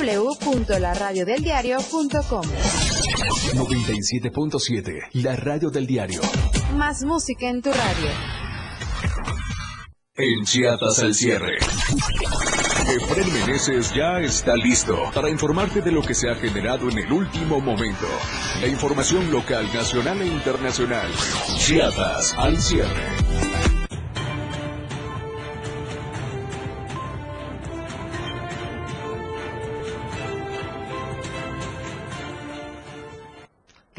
www.laradiodeldiario.com. 97.7, la radio del diario. Más música en tu radio. En Chiapas al cierre. Efren Meneses ya está listo para informarte de lo que se ha generado en el último momento. La información local, nacional e internacional. Chiapas al cierre.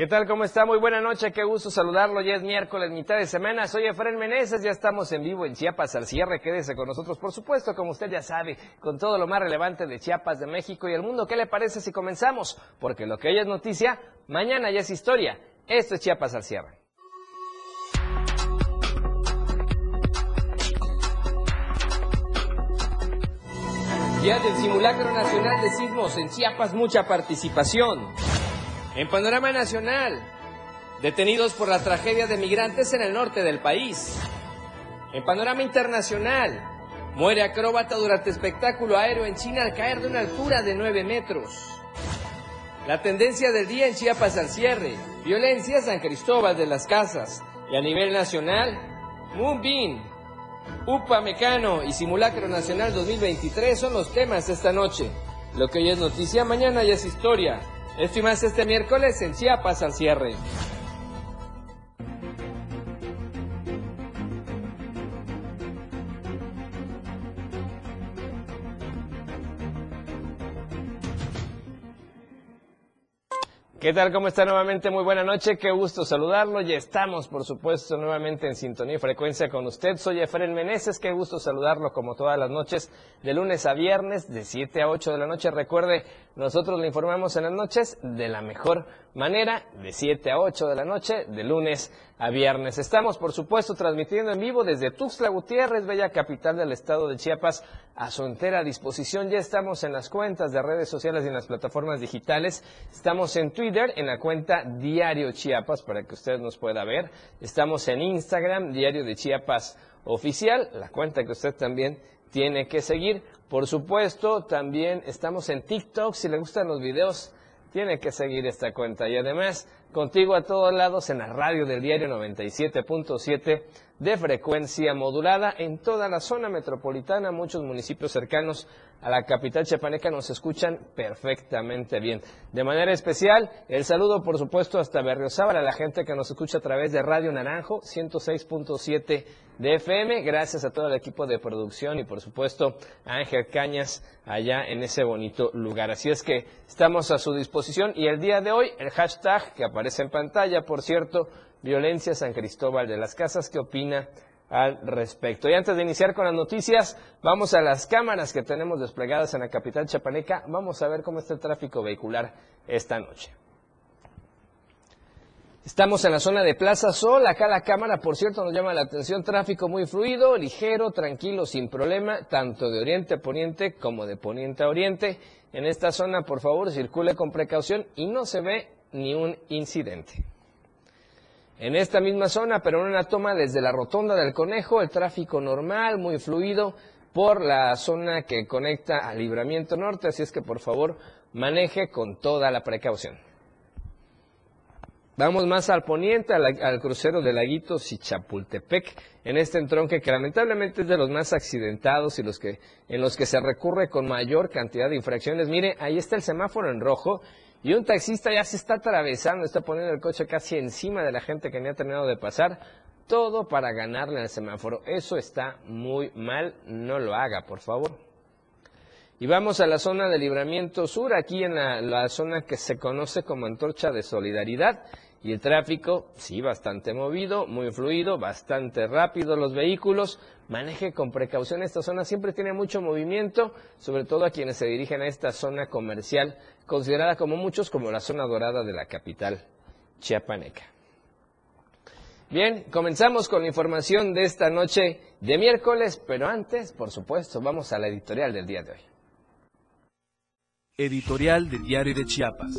¿Qué tal? ¿Cómo está? Muy buena noche, qué gusto saludarlo. Ya es miércoles, mitad de semana. Soy Efraín Meneses, ya estamos en vivo en Chiapas al cierre. Quédese con nosotros, por supuesto, como usted ya sabe, con todo lo más relevante de Chiapas, de México y el mundo. ¿Qué le parece si comenzamos? Porque lo que hoy es noticia, mañana ya es historia. Esto es Chiapas al cierre. Día del Simulacro Nacional de Sismos en Chiapas, mucha participación. En panorama nacional, detenidos por la tragedia de migrantes en el norte del país. En panorama internacional, muere acróbata durante espectáculo aéreo en China al caer de una altura de 9 metros. La tendencia del día en Chiapas al cierre, violencia San Cristóbal de las Casas. Y a nivel nacional, Moonbeam, UPA Mecano y Simulacro Nacional 2023 son los temas de esta noche. Lo que hoy es noticia, mañana ya es historia. Esto este miércoles en Chiapas al cierre. ¿Qué tal? ¿Cómo está nuevamente? Muy buena noche, qué gusto saludarlo. Ya estamos, por supuesto, nuevamente en sintonía y frecuencia con usted. Soy Efren Meneses, qué gusto saludarlo como todas las noches, de lunes a viernes, de 7 a 8 de la noche. Recuerde, nosotros le informamos en las noches de la mejor manera, de 7 a 8 de la noche, de lunes a viernes. Estamos, por supuesto, transmitiendo en vivo desde Tuxtla Gutiérrez, bella capital del estado de Chiapas, a su entera disposición. Ya estamos en las cuentas de redes sociales y en las plataformas digitales. Estamos en Twitter, en la cuenta Diario Chiapas, para que usted nos pueda ver. Estamos en Instagram, Diario de Chiapas Oficial, la cuenta que usted también tiene que seguir. Por supuesto, también estamos en TikTok. Si le gustan los videos, tiene que seguir esta cuenta. Y además, contigo a todos lados en la radio del diario 97.7 de frecuencia modulada en toda la zona metropolitana, muchos municipios cercanos a la capital chapaneca nos escuchan perfectamente bien. De manera especial, el saludo por supuesto hasta Berriozábal, a la gente que nos escucha a través de Radio Naranjo 106.7 de FM, gracias a todo el equipo de producción y por supuesto a Ángel Cañas allá en ese bonito lugar. Así es que estamos a su disposición y el día de hoy el hashtag que aparece en pantalla, por cierto, Violencia San Cristóbal de las Casas. ¿Qué opina al respecto? Y antes de iniciar con las noticias, vamos a las cámaras que tenemos desplegadas en la capital chapaneca. Vamos a ver cómo está el tráfico vehicular esta noche. Estamos en la zona de Plaza Sol, acá la cámara, por cierto, nos llama la atención, tráfico muy fluido, ligero, tranquilo, sin problema, tanto de oriente a poniente como de poniente a oriente. En esta zona, por favor, circule con precaución y no se ve ni un incidente. En esta misma zona, pero en una toma desde la rotonda del Conejo, el tráfico normal, muy fluido por la zona que conecta al Libramiento Norte, así es que por favor maneje con toda la precaución. Vamos más al poniente, al, crucero de Laguitos y Chapultepec, en este entronque que lamentablemente es de los más accidentados y los que, en los que se recurre con mayor cantidad de infracciones. Mire, ahí está el semáforo en rojo y un taxista ya se está atravesando, está poniendo el coche casi encima de la gente que ni ha terminado de pasar, todo para ganarle al semáforo. Eso está muy mal, no lo haga, por favor. Y vamos a la zona de libramiento sur, aquí en la zona que se conoce como antorcha de solidaridad. Y el tráfico, sí, bastante movido, muy fluido, bastante rápido los vehículos. Maneje con precaución esta zona, siempre tiene mucho movimiento, sobre todo a quienes se dirigen a esta zona comercial, considerada como muchos como la zona dorada de la capital chiapaneca. Bien, comenzamos con la información de esta noche de miércoles, pero antes, por supuesto, vamos a la editorial del día de hoy. Editorial de Diario de Chiapas.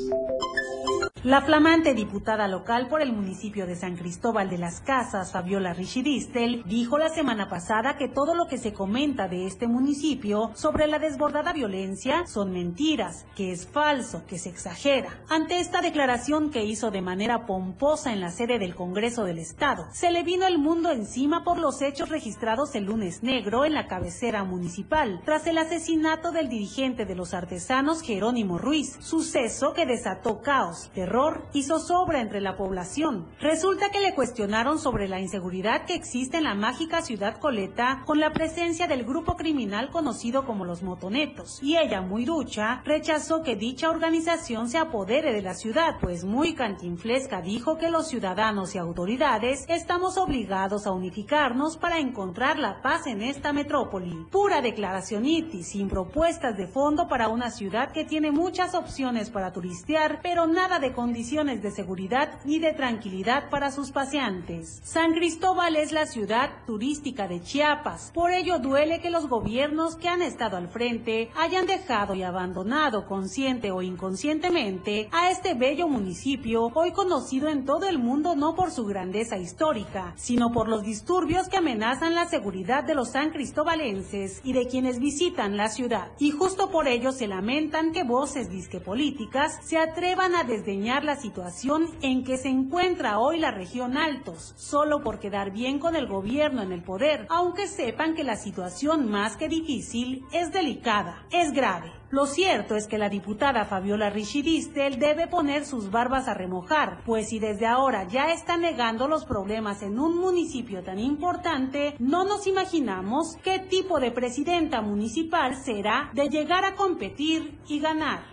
La flamante diputada local por el municipio de San Cristóbal de las Casas, Fabiola Richidistel, dijo la semana pasada que todo lo que se comenta de este municipio sobre la desbordada violencia son mentiras, que es falso, que se exagera. Ante esta declaración que hizo de manera pomposa en la sede del Congreso del Estado, se le vino el mundo encima por los hechos registrados el lunes negro en la cabecera municipal, tras el asesinato del dirigente de los artesanos Jerónimo Ruiz, suceso que desató caos, terror y zozobra entre la población. Resulta que le cuestionaron sobre la inseguridad que existe en la mágica ciudad Coleta con la presencia del grupo criminal conocido como los motonetos, y ella, muy ducha, rechazó que dicha organización se apodere de la ciudad, pues muy cantinflesca dijo que los ciudadanos y autoridades estamos obligados a unificarnos para encontrar la paz en esta metrópoli. Pura declaracionitis, sin propuestas de fondo para una ciudad que tiene muchas opciones para turistear, pero nada de condiciones de seguridad ni de tranquilidad para sus paseantes. San Cristóbal es la ciudad turística de Chiapas, por ello duele que los gobiernos que han estado al frente hayan dejado y abandonado consciente o inconscientemente a este bello municipio, hoy conocido en todo el mundo no por su grandeza histórica, sino por los disturbios que amenazan la seguridad de los san cristobalenses y de quienes visitan la ciudad. Y justo por ello se lamentan que voces disque políticas se atrevan a desdeñar la situación en que se encuentra hoy la región Altos, solo por quedar bien con el gobierno en el poder, aunque sepan que la situación más que difícil es delicada, es grave. Lo cierto es que la diputada Fabiola Richidistel debe poner sus barbas a remojar, pues si desde ahora ya está negando los problemas en un municipio tan importante, no nos imaginamos qué tipo de presidenta municipal será de llegar a competir y ganar.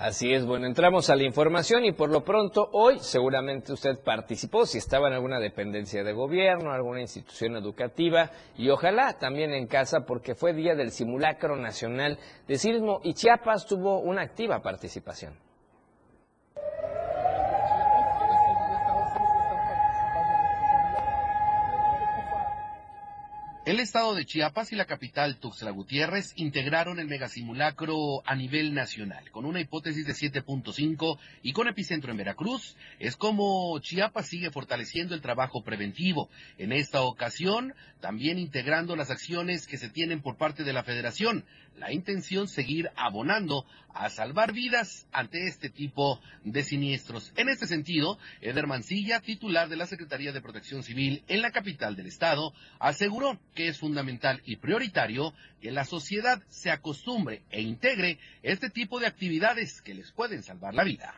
Así es, bueno, entramos a la información y por lo pronto hoy seguramente usted participó si estaba en alguna dependencia de gobierno, alguna institución educativa y ojalá también en casa porque fue día del simulacro nacional de sismo y Chiapas tuvo una activa participación. El estado de Chiapas y la capital Tuxtla Gutiérrez integraron el megasimulacro a nivel nacional, con una hipótesis de 7.5 y con epicentro en Veracruz. Es como Chiapas sigue fortaleciendo el trabajo preventivo. En esta ocasión, también integrando las acciones que se tienen por parte de la federación. La intención seguir abonando a salvar vidas ante este tipo de siniestros. En este sentido, Eder Mancilla, titular de la Secretaría de Protección Civil en la capital del estado, aseguró que es fundamental y prioritario que la sociedad se acostumbre e integre este tipo de actividades que les pueden salvar la vida.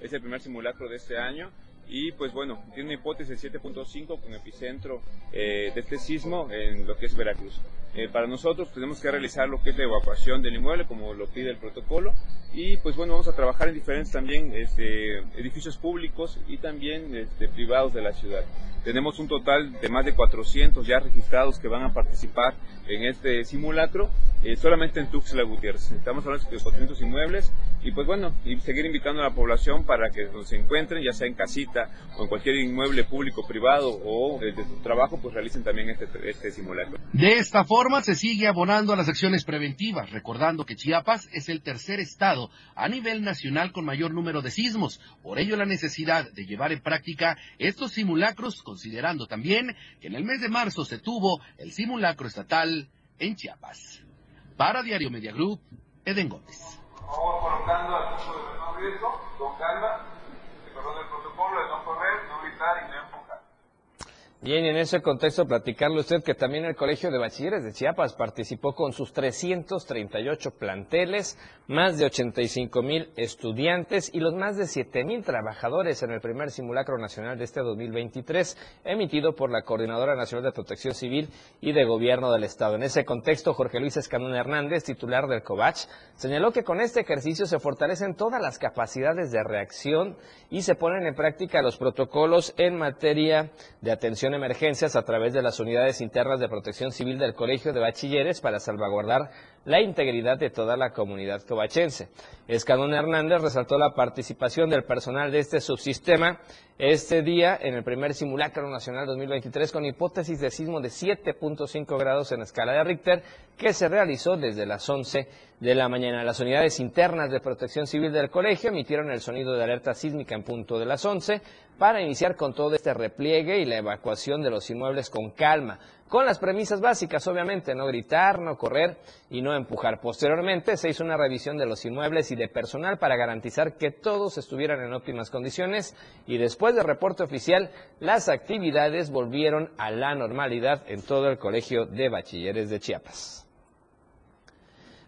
Es el primer simulacro de este año y pues bueno, tiene una hipótesis de 7.5 con epicentro eh, de este sismo en lo que es Veracruz. Eh, para nosotros tenemos que realizar lo que es la evacuación del inmueble como lo pide el protocolo y pues bueno, vamos a trabajar en diferentes también este, edificios públicos y también este, privados de la ciudad. Tenemos un total de más de 400 ya registrados que van a participar en este simulacro eh, solamente en Tuxtla Gutiérrez. Estamos hablando de 400 inmuebles y pues bueno, y seguir invitando a la población para que se encuentren, ya sea en casita o en cualquier inmueble público, privado o desde su trabajo, pues realicen también este, este simulacro. De esta forma se sigue abonando a las acciones preventivas, recordando que Chiapas es el tercer estado a nivel nacional con mayor número de sismos. Por ello la necesidad de llevar en práctica estos simulacros, considerando también que en el mes de marzo se tuvo el simulacro estatal en Chiapas. Para Diario Media Group, Eden Gómez. Vamos colocando perdón el protocolo de no correr, no gritar y no Bien, en ese contexto platicarle usted que también el Colegio de Bachilleres de Chiapas participó con sus 338 planteles, más de 85 mil estudiantes y los más de 7 mil trabajadores en el primer simulacro nacional de este 2023, emitido por la Coordinadora Nacional de Protección Civil y de Gobierno del Estado. En ese contexto, Jorge Luis Escanón Hernández, titular del COVACH, señaló que con este ejercicio se fortalecen todas las capacidades de reacción y se ponen en práctica los protocolos en materia de atención emergencias a través de las unidades internas de protección civil del Colegio de Bachilleres para salvaguardar la integridad de toda la comunidad covachense. Escadón Hernández resaltó la participación del personal de este subsistema este día en el primer simulacro nacional 2023 con hipótesis de sismo de 7.5 grados en escala de Richter que se realizó desde las 11 de la mañana. Las unidades internas de protección civil del colegio emitieron el sonido de alerta sísmica en punto de las 11 para iniciar con todo este repliegue y la evacuación de los inmuebles con calma, con las premisas básicas, obviamente, no gritar, no correr y no empujar. Posteriormente se hizo una revisión de los inmuebles y de personal para garantizar que todos estuvieran en óptimas condiciones y después del reporte oficial, las actividades volvieron a la normalidad en todo el Colegio de Bachilleres de Chiapas.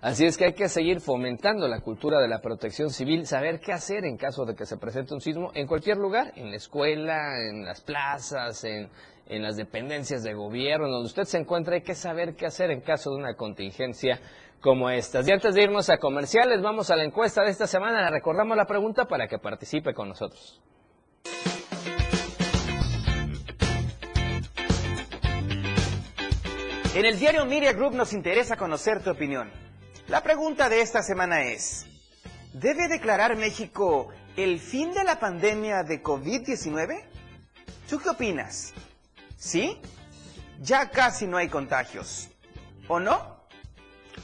Así es que hay que seguir fomentando la cultura de la protección civil, saber qué hacer en caso de que se presente un sismo en cualquier lugar, en la escuela, en las plazas, en, en las dependencias de gobierno, donde usted se encuentra, hay que saber qué hacer en caso de una contingencia como estas. Y antes de irnos a comerciales, vamos a la encuesta de esta semana. Recordamos la pregunta para que participe con nosotros. En el diario Media Group nos interesa conocer tu opinión. La pregunta de esta semana es, ¿debe declarar México el fin de la pandemia de COVID-19? ¿Tú qué opinas? ¿Sí? Ya casi no hay contagios. ¿O no?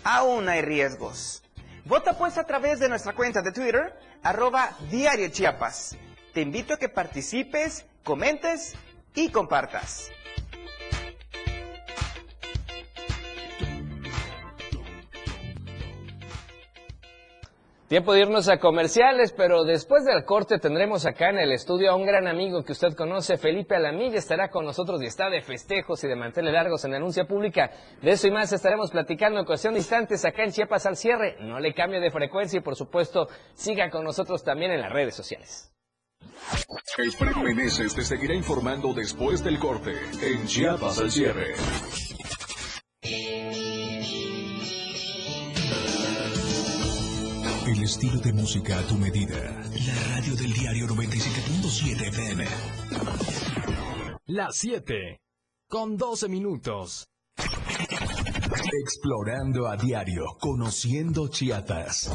Aún hay riesgos. Vota pues a través de nuestra cuenta de Twitter, arroba Diario Chiapas. Te invito a que participes, comentes y compartas. Tiempo de irnos a comerciales, pero después del corte tendremos acá en el estudio a un gran amigo que usted conoce, Felipe Alamilla, estará con nosotros y está de festejos y de manteles largos en anuncia pública. De eso y más estaremos platicando en cuestión de instantes acá en Chiapas al cierre. No le cambie de frecuencia y por supuesto siga con nosotros también en las redes sociales. Efraín Meneses te seguirá informando después del corte en Chiapas al cierre. El estilo de música a tu medida. La radio del diario 97.7 FM. Las 7. Con 12 minutos. Explorando a diario, conociendo Chiapas.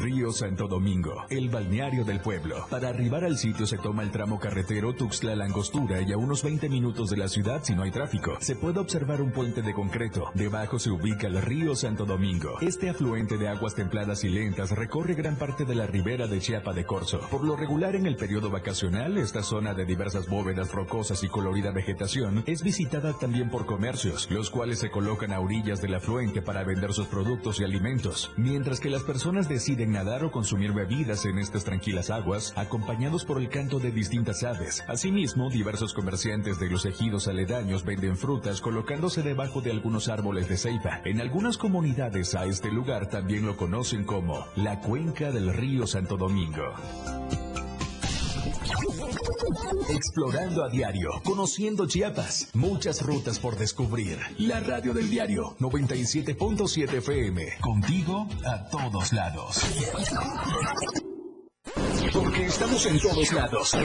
Río Santo Domingo, el balneario del pueblo. Para arribar al sitio se toma el tramo carretero Tuxtla Langostura y a unos 20 minutos de la ciudad si no hay tráfico. Se puede observar un puente de concreto. Debajo se ubica el río Santo Domingo. Este afluente de aguas templadas y lentas recorre gran parte de la ribera de Chiapa de Corzo. Por lo regular en el periodo vacacional, esta zona de diversas bóvedas rocosas y colorida vegetación es visitada también por comercios, los cuales se colocan a orillas del afluente para vender sus productos y alimentos, mientras que las personas deciden nadar o consumir bebidas en estas tranquilas aguas, acompañados por el canto de distintas aves. Asimismo, diversos comerciantes de los ejidos aledaños venden frutas colocándose debajo de algunos árboles de ceiba. En algunas comunidades a este lugar también lo conocen como la cuenca del río Santo Domingo. Explorando a diario, conociendo Chiapas, muchas rutas por descubrir. La radio del diario 97.7 FM, contigo a todos lados. Porque estamos en todos lados.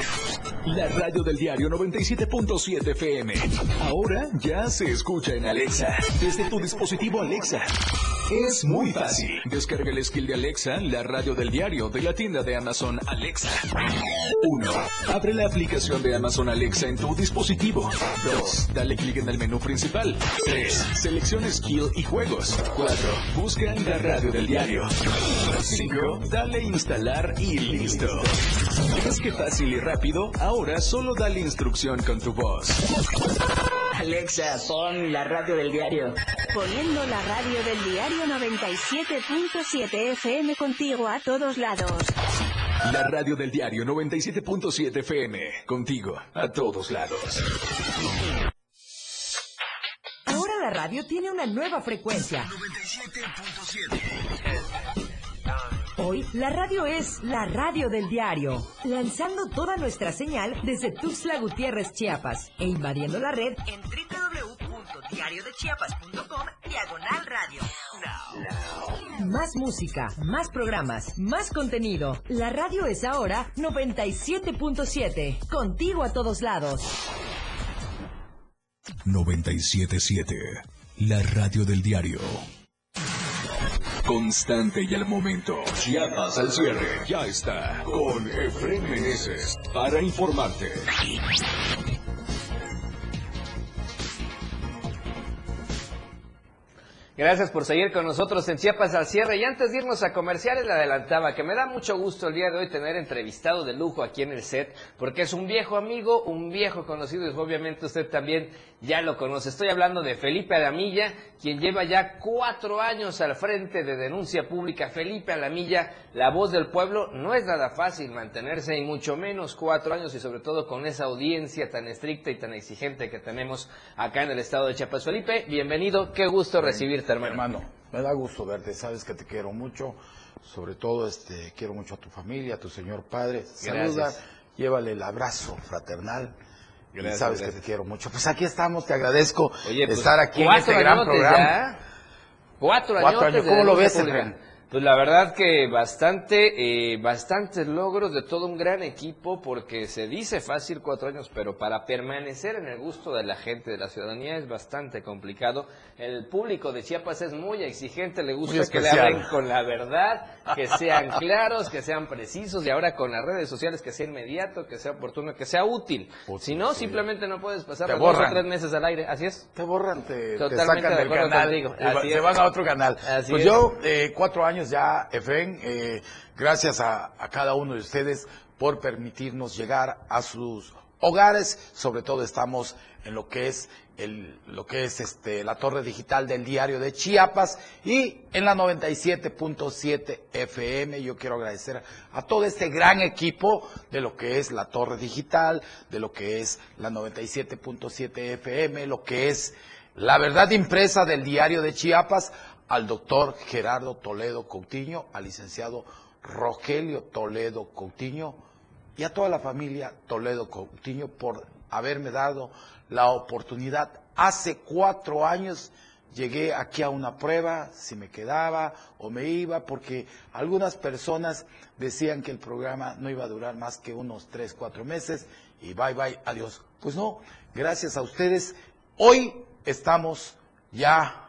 La radio del diario 97.7 FM. Ahora ya se escucha en Alexa. Desde tu dispositivo Alexa. Es muy fácil. Descarga el skill de Alexa, la radio del diario de la tienda de Amazon Alexa. 1. Abre la aplicación de Amazon Alexa en tu dispositivo. 2. Dale clic en el menú principal. 3. Selecciona skill y juegos. 4. Busca la radio del diario. 5. Dale instalar y listo. ¿Ves qué fácil y rápido? Ahora solo dale instrucción con tu voz. Alexa, pon la radio del diario. Poniendo la radio del diario 97.7 FM contigo a todos lados. La radio del diario 97.7 FM. Contigo a todos lados. Ahora la radio tiene una nueva frecuencia. 97.7. Hoy la radio es la radio del diario, lanzando toda nuestra señal desde Tuxtla Gutiérrez, Chiapas, e invadiendo la red en www.diariodechiapas.com diagonal radio. Más música, más programas, más contenido. La radio es ahora 97.7, contigo a todos lados. 977. La radio del diario. Constante y al momento. Chiapas al cierre. Ya está. Con Efren Meneses. Para informarte. Gracias por seguir con nosotros en Chiapas al cierre. Y antes de irnos a comerciales, le adelantaba que me da mucho gusto el día de hoy tener entrevistado de lujo aquí en el set, porque es un viejo amigo, un viejo conocido, y obviamente usted también ya lo conoce. Estoy hablando de Felipe Alamilla, quien lleva ya cuatro años al frente de denuncia pública. Felipe Alamilla, la voz del pueblo, no es nada fácil mantenerse, y mucho menos cuatro años, y sobre todo con esa audiencia tan estricta y tan exigente que tenemos acá en el estado de Chiapas. Felipe, bienvenido, qué gusto recibirte hermano. me da gusto verte, sabes que te quiero mucho, sobre todo este quiero mucho a tu familia, a tu señor padre. Saluda, llévale el abrazo fraternal. Gracias, y sabes que te quiero mucho. Pues aquí estamos, te agradezco Oye, pues, estar aquí en este gran programa. Ya. Cuatro, Cuatro años. ¿Cómo lo ves, Efraín? Pues la verdad que bastante, eh, bastantes logros de todo un gran equipo, porque se dice fácil cuatro años, pero para permanecer en el gusto de la gente, de la ciudadanía, es bastante complicado. El público de Chiapas es muy exigente, le gusta que le hablen con la verdad, que sean claros, que sean precisos, y ahora con las redes sociales que sea inmediato, que sea oportuno, que sea útil. si no, simplemente no puedes pasar dos o tres meses al aire, así es. Te borran, te, sacan del canal, te, van a otro canal. pues yo, eh, cuatro años ya, Efren, eh, gracias a, cada uno de ustedes por permitirnos llegar a sus hogares. Sobre todo estamos en lo que es el, lo que es este, la torre digital del diario de Chiapas y en la 97.7 FM. Yo quiero agradecer a todo este gran equipo de lo que es la torre digital, de lo que es la 97.7 FM, lo que es la verdad impresa del diario de Chiapas, al doctor Gerardo Toledo Coutinho, al licenciado Rogelio Toledo Coutinho y a toda la familia Toledo Coutinho por haberme dado la oportunidad. Hace cuatro años llegué aquí a una prueba, si me quedaba o me iba, porque algunas personas decían que el programa no iba a durar más que unos tres, cuatro meses y bye bye, adiós. Pues no, gracias a ustedes. Hoy estamos ya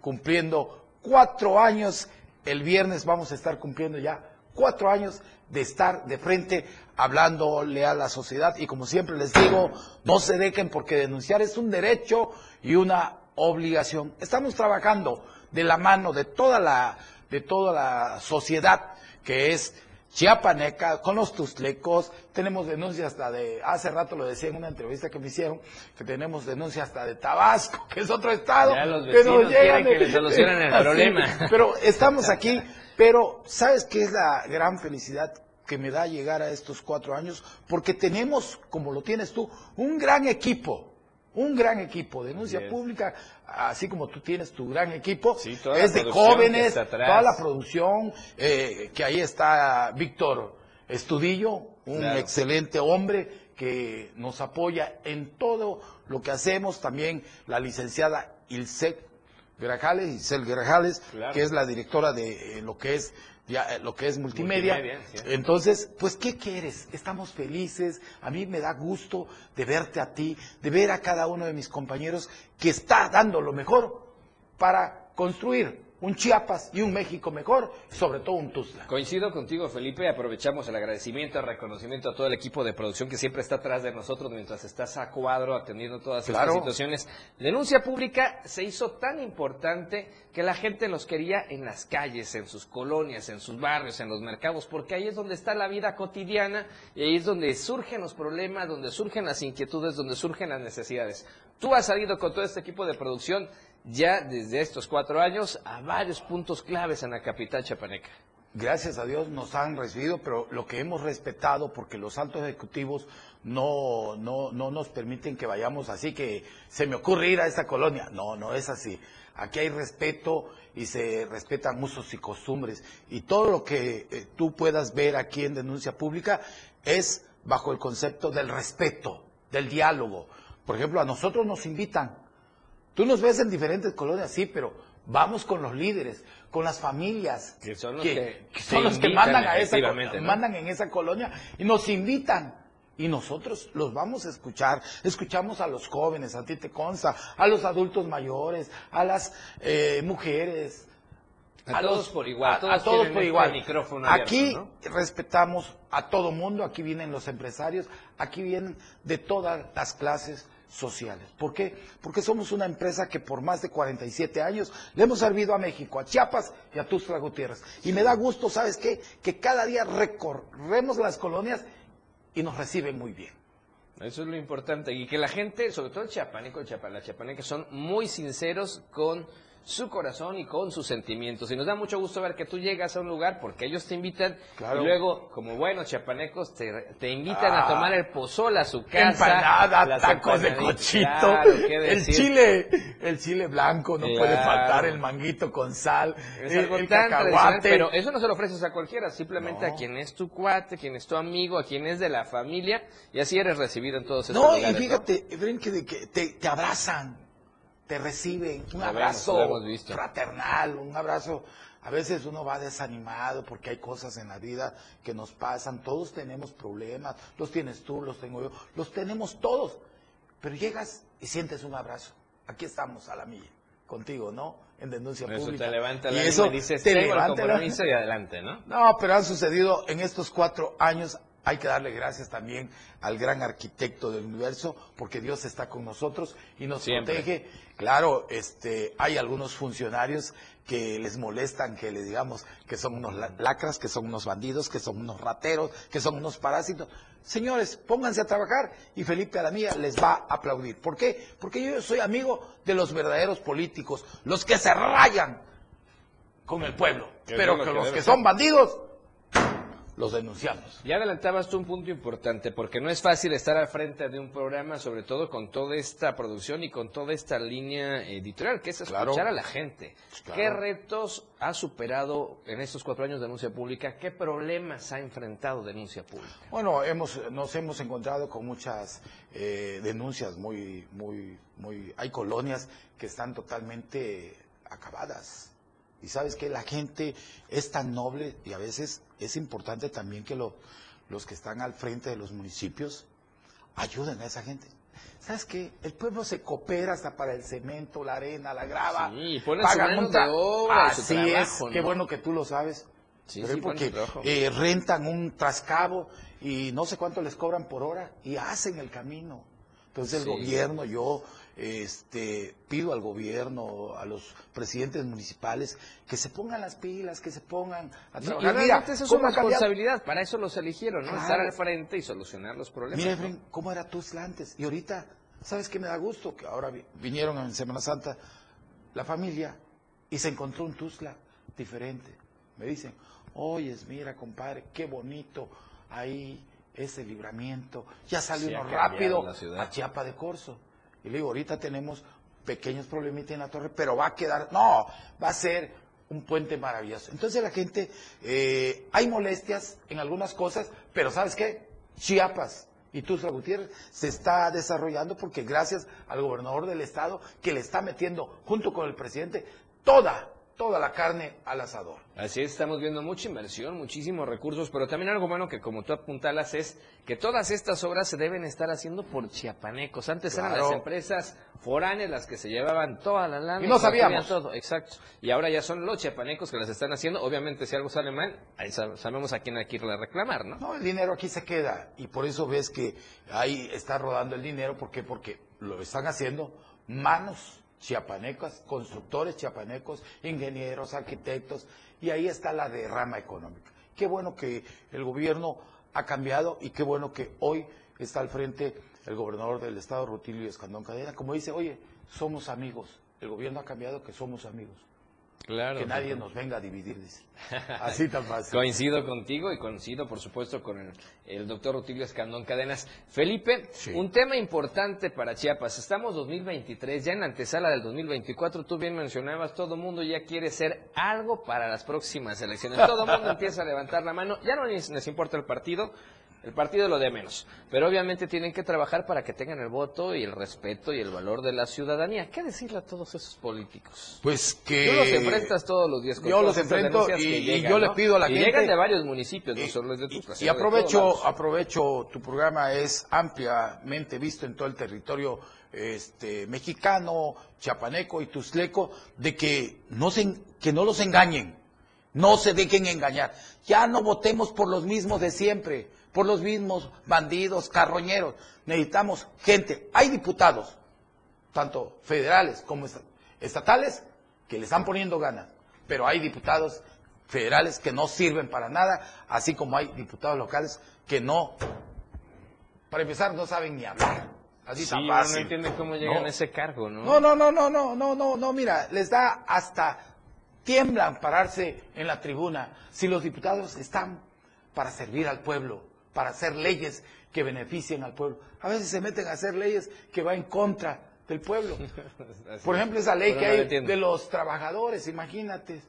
cumpliendo cuatro años, el viernes vamos a estar cumpliendo ya cuatro años de estar de frente hablándole a la sociedad y como siempre les digo, no se dejen porque denunciar es un derecho y una obligación. Estamos trabajando de la mano de toda la de toda la sociedad que es chiapaneca, con los tuslecos, tenemos denuncias hasta de, hace rato lo decía en una entrevista que me hicieron, que tenemos denuncias hasta de Tabasco, que es otro estado. Ya los que que solucionen el problema. Pero estamos aquí, pero ¿sabes qué es la gran felicidad que me da llegar a estos cuatro años? Porque tenemos, como lo tienes tú, un gran equipo un gran equipo. Denuncia pública, así como tú tienes tu gran equipo, es de jóvenes, toda la producción, eh, que ahí está Víctor Estudillo, un excelente hombre que nos apoya en todo lo que hacemos, también la licenciada Ilse Grajales, Isel Grajales, que es la directora de eh, lo que es ya, eh, lo que es multimedia. Entonces, pues, ¿qué quieres? Estamos felices. A mí me da gusto de verte a ti, de ver a cada uno de mis compañeros que está dando lo mejor para construir un Chiapas y un México mejor, sobre todo un Tuzla. Coincido contigo, Felipe. Aprovechamos el agradecimiento, el reconocimiento a todo el equipo de producción que siempre está atrás de nosotros mientras estás a cuadro atendiendo todas estas situaciones. Denuncia pública se hizo tan importante que la gente los quería en las calles, en sus colonias, en sus barrios, en los mercados, porque ahí es donde está la vida cotidiana y ahí es donde surgen los problemas, donde surgen las inquietudes, donde surgen las necesidades. Tú has salido con todo este equipo de producción ya desde estos cuatro años a varios puntos claves en la capital chapaneca. Gracias a Dios nos han recibido, pero lo que hemos respetado, porque los altos ejecutivos no, no, no nos permiten que vayamos así, que se me ocurre ir a esta colonia. No, no es así. Aquí hay respeto y se respetan usos y costumbres. Y todo lo que eh, tú puedas ver aquí en denuncia pública es bajo el concepto del respeto, del diálogo. Por ejemplo, a nosotros nos invitan Tú nos ves en diferentes colonias, sí, pero vamos con los líderes, con las familias que son los que, son los que mandan, a esa, mandan en esa colonia y nos invitan. Y nosotros los vamos a escuchar, escuchamos a los jóvenes, a ti te consta, a los adultos mayores, a las eh, mujeres, a, todos por igual, a, todos, por este igual. Micrófono aquí respetamos a todo mundo, aquí vienen los empresarios, aquí vienen de todas las clases sociales. ¿Por qué? Porque somos una empresa que por más de 47 años le hemos servido a México, a Chiapas y a Tuxtla Gutiérrez. Y me da gusto, ¿sabes qué? Que cada día recorremos las colonias y nos reciben muy bien. Eso es lo importante. Y que la gente, sobre todo el chiapaneco, el chiapa, la chiapaneca, son muy sinceros con su corazón y con sus sentimientos. Y nos da mucho gusto ver que tú llegas a un lugar porque ellos te invitan y luego, como buenos chapanecos, te, invitan a ah. tomar el pozol a su casa. Empanada, tacos de cochito, el chile, el chile blanco, no puede faltar, el manguito con sal, el, cacahuate. Pero eso no se lo ofreces a cualquiera, simplemente a quien es tu cuate, quien es tu amigo, a quien es de la familia, y así eres recibido en todos esos no, lugares. Y fíjate, ¿no? que, que te, te abrazan te reciben, un abrazo fraternal, un abrazo. A veces uno va desanimado porque hay cosas en la vida que nos pasan, todos tenemos problemas, los tienes tú, los tengo yo, los tenemos todos, pero llegas y sientes un abrazo. Aquí estamos a la milla, contigo, ¿no? En denuncia eso pública. Te levanta la y eso y dices, te levanta el compromiso y adelante, ¿no? No, pero han sucedido en estos cuatro años hay que darle gracias también al gran arquitecto del universo, porque Dios está con nosotros y nos protege. Claro, este, hay algunos funcionarios que les molestan que les digamos que son unos lacras, que son unos bandidos, que son unos rateros, que son unos parásitos. Señores, pónganse a trabajar y Felipe Alamía les va a aplaudir. ¿Por qué? Porque yo soy amigo de los verdaderos políticos, los que se rayan con el pueblo, pero que los que son bandidos los denunciamos. Ya adelantabas tú un punto importante, porque no es fácil estar al frente de un programa, sobre todo con toda esta producción y con toda esta línea editorial, que es escuchar a la gente. ¿Qué retos ha superado en estos cuatro años de denuncia pública? ¿Qué problemas ha enfrentado denuncia pública? Bueno, hemos, nos hemos encontrado con muchas eh, denuncias muy, muy, muy... Hay colonias que están totalmente acabadas y sabes que la gente es tan noble y a veces es importante también que los que están al frente de los municipios ayuden a esa gente. ¿Sabes qué? El pueblo se coopera hasta para el cemento, la arena, la grava. Sí, pagan de obra, Así es, qué bueno que tú lo sabes. Sí, sí, porque eh, rentan un trascabo y no sé cuánto les cobran por hora y hacen el camino. Entonces el gobierno, yo este, pido al gobierno, a los presidentes municipales, que se pongan las pilas, que se pongan a trabajar. Mira, eso es su responsabilidad, para eso los eligieron, ¿no? Estar al frente y solucionar los problemas. Mira, ¿cómo era Tuzla antes? Y ahorita, ¿sabes qué me da gusto? Que ahora vinieron en Semana Santa la familia y se encontró un Tuzla diferente. Me dicen, oyes, mira, compadre, qué bonito ahí ese libramiento. Ya salió uno rápido a Chiapa de Corzo. Y le digo, ahorita tenemos pequeños problemitas en la torre, pero va a quedar, no, va a ser un puente maravilloso. Entonces la gente, eh, hay molestias en algunas cosas, pero ¿sabes qué? Chiapas y Tuzla Gutiérrez se está desarrollando porque gracias al gobernador del estado que le está metiendo junto con el presidente toda toda la carne al asador. Así es, estamos viendo mucha inversión, muchísimos recursos, pero también algo bueno que como tú apuntalas es que todas estas obras se deben estar haciendo por chiapanecos. Antes eran las empresas foráneas las que se llevaban toda la lana. Y no sabíamos. Todo, exacto. Y ahora ya son los chiapanecos que las están haciendo. Obviamente si algo sale mal, ahí sabemos a quién hay que irle a reclamar, ¿no? No, el dinero aquí se queda y por eso ves que ahí está rodando el dinero. ¿Por qué? Porque lo están haciendo manos chiapanecos, constructores chiapanecos, ingenieros, arquitectos, y ahí está la derrama económica. Qué bueno que el gobierno ha cambiado y qué bueno que hoy está al frente el gobernador del estado, Rutilio Escandón Cadena, como dice, oye, somos amigos, el gobierno ha cambiado que somos amigos. Claro. Que nadie nos venga a dividir, dice. Así tan fácil. coincido contigo y coincido, por supuesto, con el, doctor Rutilio Escandón Cadenas. Felipe, un tema importante para Chiapas. Estamos 2023, ya en antesala del 2024. Tú bien mencionabas, todo el mundo ya quiere ser algo para las próximas elecciones. Todo el mundo empieza a levantar la mano. Ya no les importa el partido, el partido lo de menos. Pero obviamente tienen que trabajar para que tengan el voto y el respeto y el valor de la ciudadanía. ¿Qué decirle a todos esos políticos? Pues que... Tú los enfrentas todos los días con Yo los enfrento y, yo le pido a la y gente... llegan de varios municipios, no solo de tu Y, aprovecho, aprovecho, tu programa es ampliamente visto en todo el territorio este, mexicano, chapaneco y tusleco, de que no, se, que no los engañen, no se dejen engañar. Ya no votemos por los mismos de siempre por los mismos bandidos, carroñeros. Necesitamos gente. Hay diputados, tanto federales como estatales, que le están poniendo ganas. Pero hay diputados federales que no sirven para nada, así como hay diputados locales que no, para empezar, no saben ni hablar. Así sí, no entienden cómo llegan a ese cargo, ¿no? No, no, no, no, no, no, no, no, mira, les da hasta tiemblan pararse en la tribuna si los diputados están para servir al pueblo, para hacer leyes que beneficien al pueblo. A veces se meten a hacer leyes que van en contra del pueblo. Por ejemplo, esa ley que hay de los trabajadores, imagínate,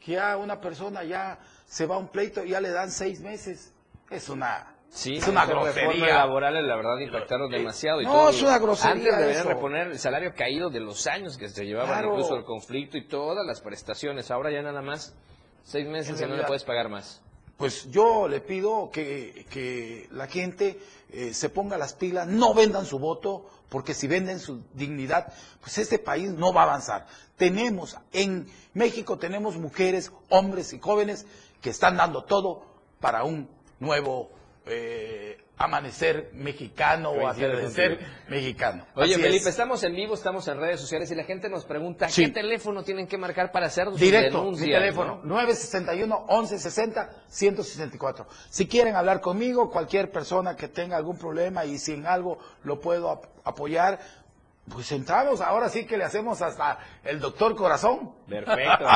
que ya una persona ya se va a un pleito y ya le dan seis meses. Es una Sí, es una grosería. laborales, la verdad, impactaron eh, demasiado. Y no, es una grosería. Antes deberían reponer el salario caído de los años que se llevaban incluso el conflicto y todas las prestaciones. Ahora ya nada más seis meses y no le puedes pagar más. Pues yo le pido que, que la gente eh, se ponga las pilas, no vendan su voto, porque si venden su dignidad, pues este país no va a avanzar. Tenemos, en México tenemos mujeres, hombres y jóvenes que están dando todo para un nuevo eh, amanecer mexicano o atardecer mexicano. Oye, Felipe, estamos en vivo, estamos en redes sociales y la gente nos pregunta qué teléfono tienen que marcar para hacer sus Directo, mi teléfono, 961-1160-164. Si quieren hablar conmigo, cualquier persona que tenga algún problema y si en algo lo puedo apoyar, pues entramos, ahora sí que le hacemos hasta el doctor corazón. Perfecto,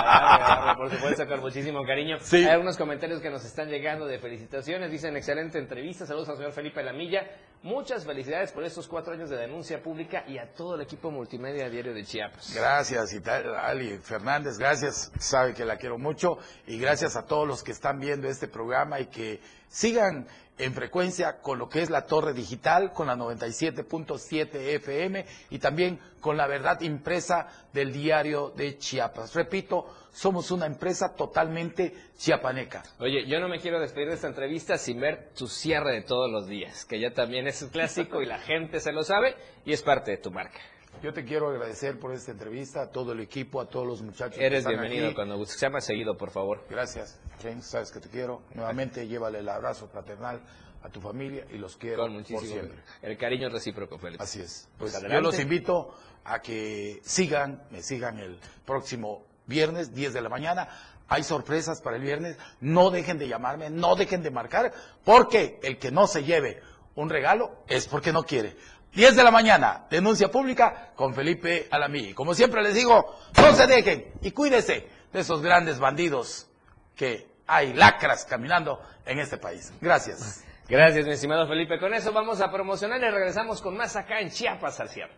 por supuesto, con muchísimo cariño. Hay algunos comentarios que nos están llegando de felicitaciones, dicen excelente entrevista, saludos al señor Felipe Lamilla, muchas felicidades por estos cuatro años de denuncia pública y a todo el equipo multimedia Diario de Chiapas. Gracias, Ali Fernández, gracias, sabe que la quiero mucho y gracias a todos los que están viendo este programa y que sigan en frecuencia con lo que es la torre digital, con la 97.7 FM y también con la verdad impresa del diario de Chiapas. Repito, somos una empresa totalmente chiapaneca. Oye, yo no me quiero despedir de esta entrevista sin ver tu cierre de todos los días, que ya también es un clásico y la gente se lo sabe y es parte de tu marca. Yo te quiero agradecer por esta entrevista, a todo el equipo, a todos los muchachos. Eres bienvenido cuando guste. Se llama seguido, por favor. Gracias, James, sabes que te quiero. Nuevamente, llévale el abrazo fraternal a tu familia y los quiero por siempre. El cariño recíproco, Félix. Así es. Pues, pues yo los invito a que sigan, me sigan el próximo viernes, 10 de la mañana. Hay sorpresas para el viernes. No dejen de llamarme, no dejen de marcar, porque el que no se lleve un regalo es porque no quiere. 10 de la mañana, denuncia pública con Felipe Alamí. Como siempre les digo, no se dejen y cuídense de esos grandes bandidos que hay lacras caminando en este país. Gracias. Gracias, mi estimado Felipe. Con eso vamos a promocionar y regresamos con más acá en Chiapas al cierre.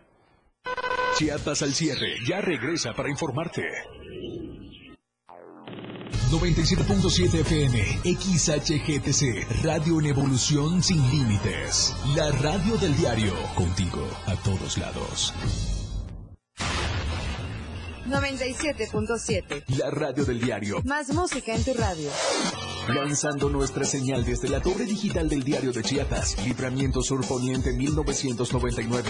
Chiapas al cierre ya regresa para informarte. 97.7 FM, XHGTC, Radio en Evolución Sin Límites. La radio del diario, contigo a todos lados. 97.7. La radio del diario. Más música en tu radio. Lanzando nuestra señal desde la torre digital del diario de Chiapas, Libramiento Sur Poniente 1999.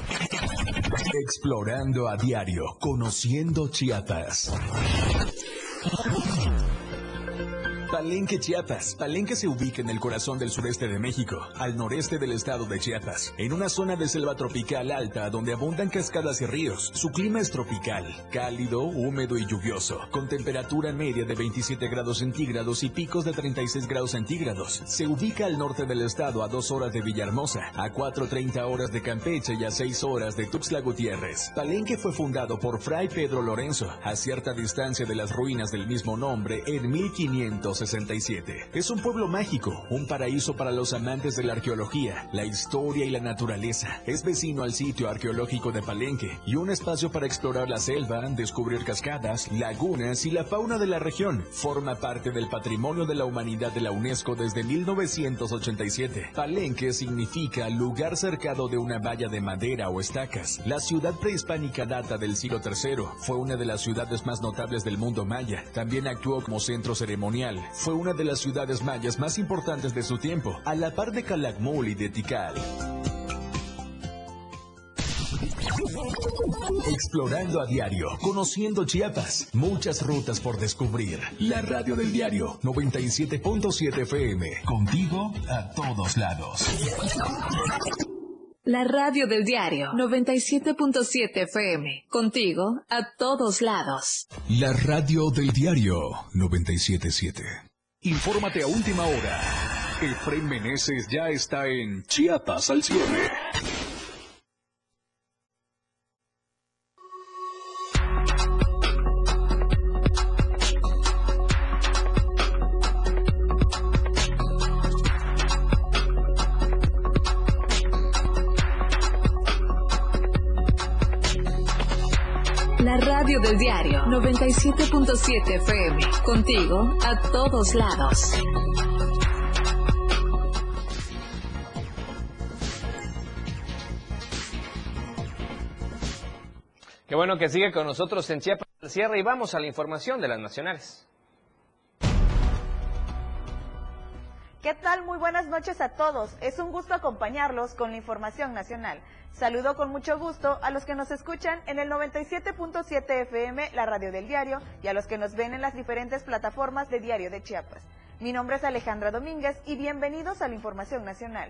Explorando a diario, conociendo Chiapas. Palenque, Chiapas. Palenque se ubica en el corazón del sureste de México, al noreste del estado de Chiapas, en una zona de selva tropical alta donde abundan cascadas y ríos. Su clima es tropical, cálido, húmedo y lluvioso, con temperatura media de 27 grados centígrados y picos de 36 grados centígrados. Se ubica al norte del estado a 2 horas de Villahermosa, a 4.30 horas de Campeche y a 6 horas de Tuxtla Gutiérrez. Palenque fue fundado por Fray Pedro Lorenzo, a cierta distancia de las ruinas del mismo nombre en 1560 1967. Es un pueblo mágico, un paraíso para los amantes de la arqueología, la historia y la naturaleza. Es vecino al sitio arqueológico de Palenque y un espacio para explorar la selva, descubrir cascadas, lagunas y la fauna de la región. Forma parte del patrimonio de la humanidad de la UNESCO desde 1987. Palenque significa lugar cercado de una valla de madera o estacas. La ciudad prehispánica data del siglo III. Fue una de las ciudades más notables del mundo maya. También actuó como centro ceremonial. Fue una de las ciudades mayas más importantes de su tiempo, a la par de Calakmul y de Tikal. Explorando a diario, conociendo Chiapas, muchas rutas por descubrir. La radio del diario 97.7 FM, contigo a todos lados. La radio del diario 97.7 FM, contigo a todos lados. La radio del diario 97.7. Infórmate a última hora. Efraín Meneses ya está en Chiapas al cierre. 97.7 FM. Contigo a todos lados. Qué bueno que sigue con nosotros en Chiapas del Cierre y vamos a la información de las nacionales. ¿Qué tal? Muy buenas noches a todos. Es un gusto acompañarlos con la información nacional. Saludo con mucho gusto a los que nos escuchan en el 97.7 FM, la radio del diario, y a los que nos ven en las diferentes plataformas de Diario de Chiapas. Mi nombre es Alejandra Domínguez y bienvenidos a la Información Nacional.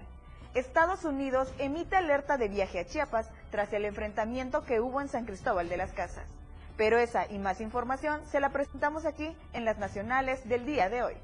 Estados Unidos emite alerta de viaje a Chiapas tras el enfrentamiento que hubo en San Cristóbal de las Casas. Pero esa y más información se la presentamos aquí en las nacionales del día de hoy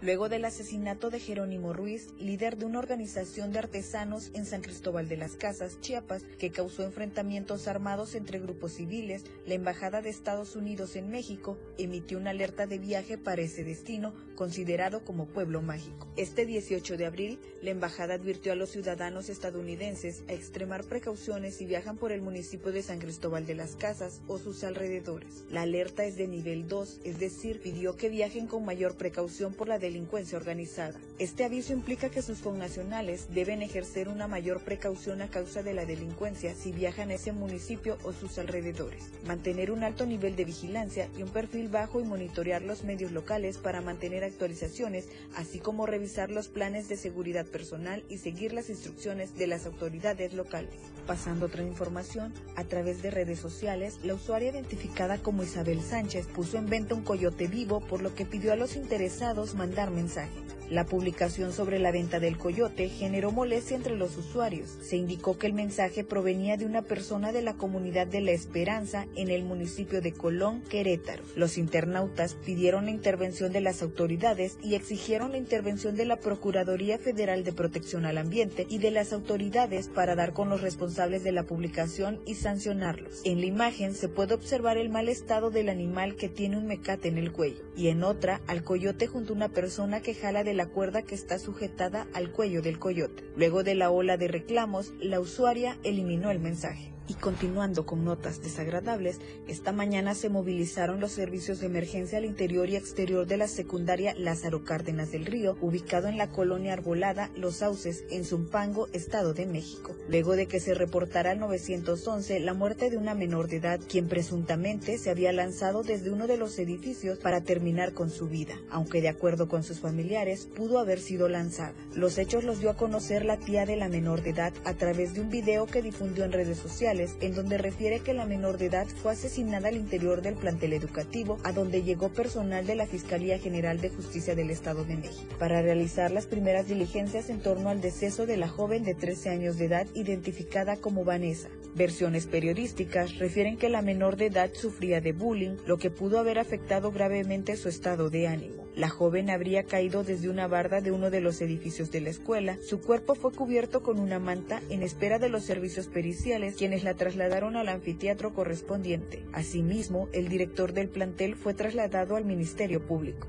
luego del asesinato de Jerónimo Ruiz, líder de una organización de artesanos en San Cristóbal de las Casas, Chiapas, que causó enfrentamientos armados entre grupos civiles, la Embajada de Estados Unidos en México emitió una alerta de viaje para ese destino, considerado como pueblo mágico. Este 18 de abril, la Embajada advirtió a los ciudadanos estadounidenses a extremar precauciones si viajan por el municipio de San Cristóbal de las Casas o sus alrededores. La alerta es de nivel 2, es decir, pidió que viajen con mayor precaución por la delincuencia organizada. Este aviso implica que sus connacionales deben ejercer una mayor precaución a causa de la delincuencia si viajan a ese municipio o sus alrededores, mantener un alto nivel de vigilancia y un perfil bajo y monitorear los medios locales para mantener actualizaciones, así como revisar los planes de seguridad personal y seguir las instrucciones de las autoridades locales. Pasando otra información, a través de redes sociales, la usuaria identificada como Isabel Sánchez puso en venta un coyote vivo, por lo que pidió a los interesados mandar mensaje. La publicación sobre la venta del coyote generó molestia entre los usuarios. Se indicó que el mensaje provenía de una persona de la comunidad de La Esperanza en el municipio de Colón, Querétaro. Los internautas pidieron la intervención de las autoridades y exigieron la intervención de la Procuraduría Federal de Protección al Ambiente y de las autoridades para dar con los responsables de la publicación y sancionarlos. En la imagen se puede observar el mal estado del animal que tiene un mecate en el cuello y en otra al coyote junto a una persona que jala de la cuerda que está sujetada al cuello del coyote. Luego de la ola de reclamos, la usuaria eliminó el mensaje. Y continuando con notas desagradables, esta mañana se movilizaron los servicios de emergencia al interior y exterior de la secundaria Lázaro Cárdenas del Río, ubicado en la colonia Arbolada Los Sauces, en Zumpango, Estado de México, luego de que se reportara al 911 la muerte de una menor de edad, quien presuntamente se había lanzado desde uno de los edificios para terminar con su vida, aunque de acuerdo con sus familiares pudo haber sido lanzada. Los hechos los dio a conocer la tía de la menor de edad a través de un video que difundió en redes sociales en donde refiere que la menor de edad fue asesinada al interior del plantel educativo, a donde llegó personal de la Fiscalía General de Justicia del Estado de México, para realizar las primeras diligencias en torno al deceso de la joven de 13 años de edad identificada como Vanessa. Versiones periodísticas refieren que la menor de edad sufría de bullying, lo que pudo haber afectado gravemente su estado de ánimo. La joven habría caído desde una barda de uno de los edificios de la escuela. Su cuerpo fue cubierto con una manta en espera de los servicios periciales, quienes la trasladaron al anfiteatro correspondiente. Asimismo, el director del plantel fue trasladado al Ministerio Público.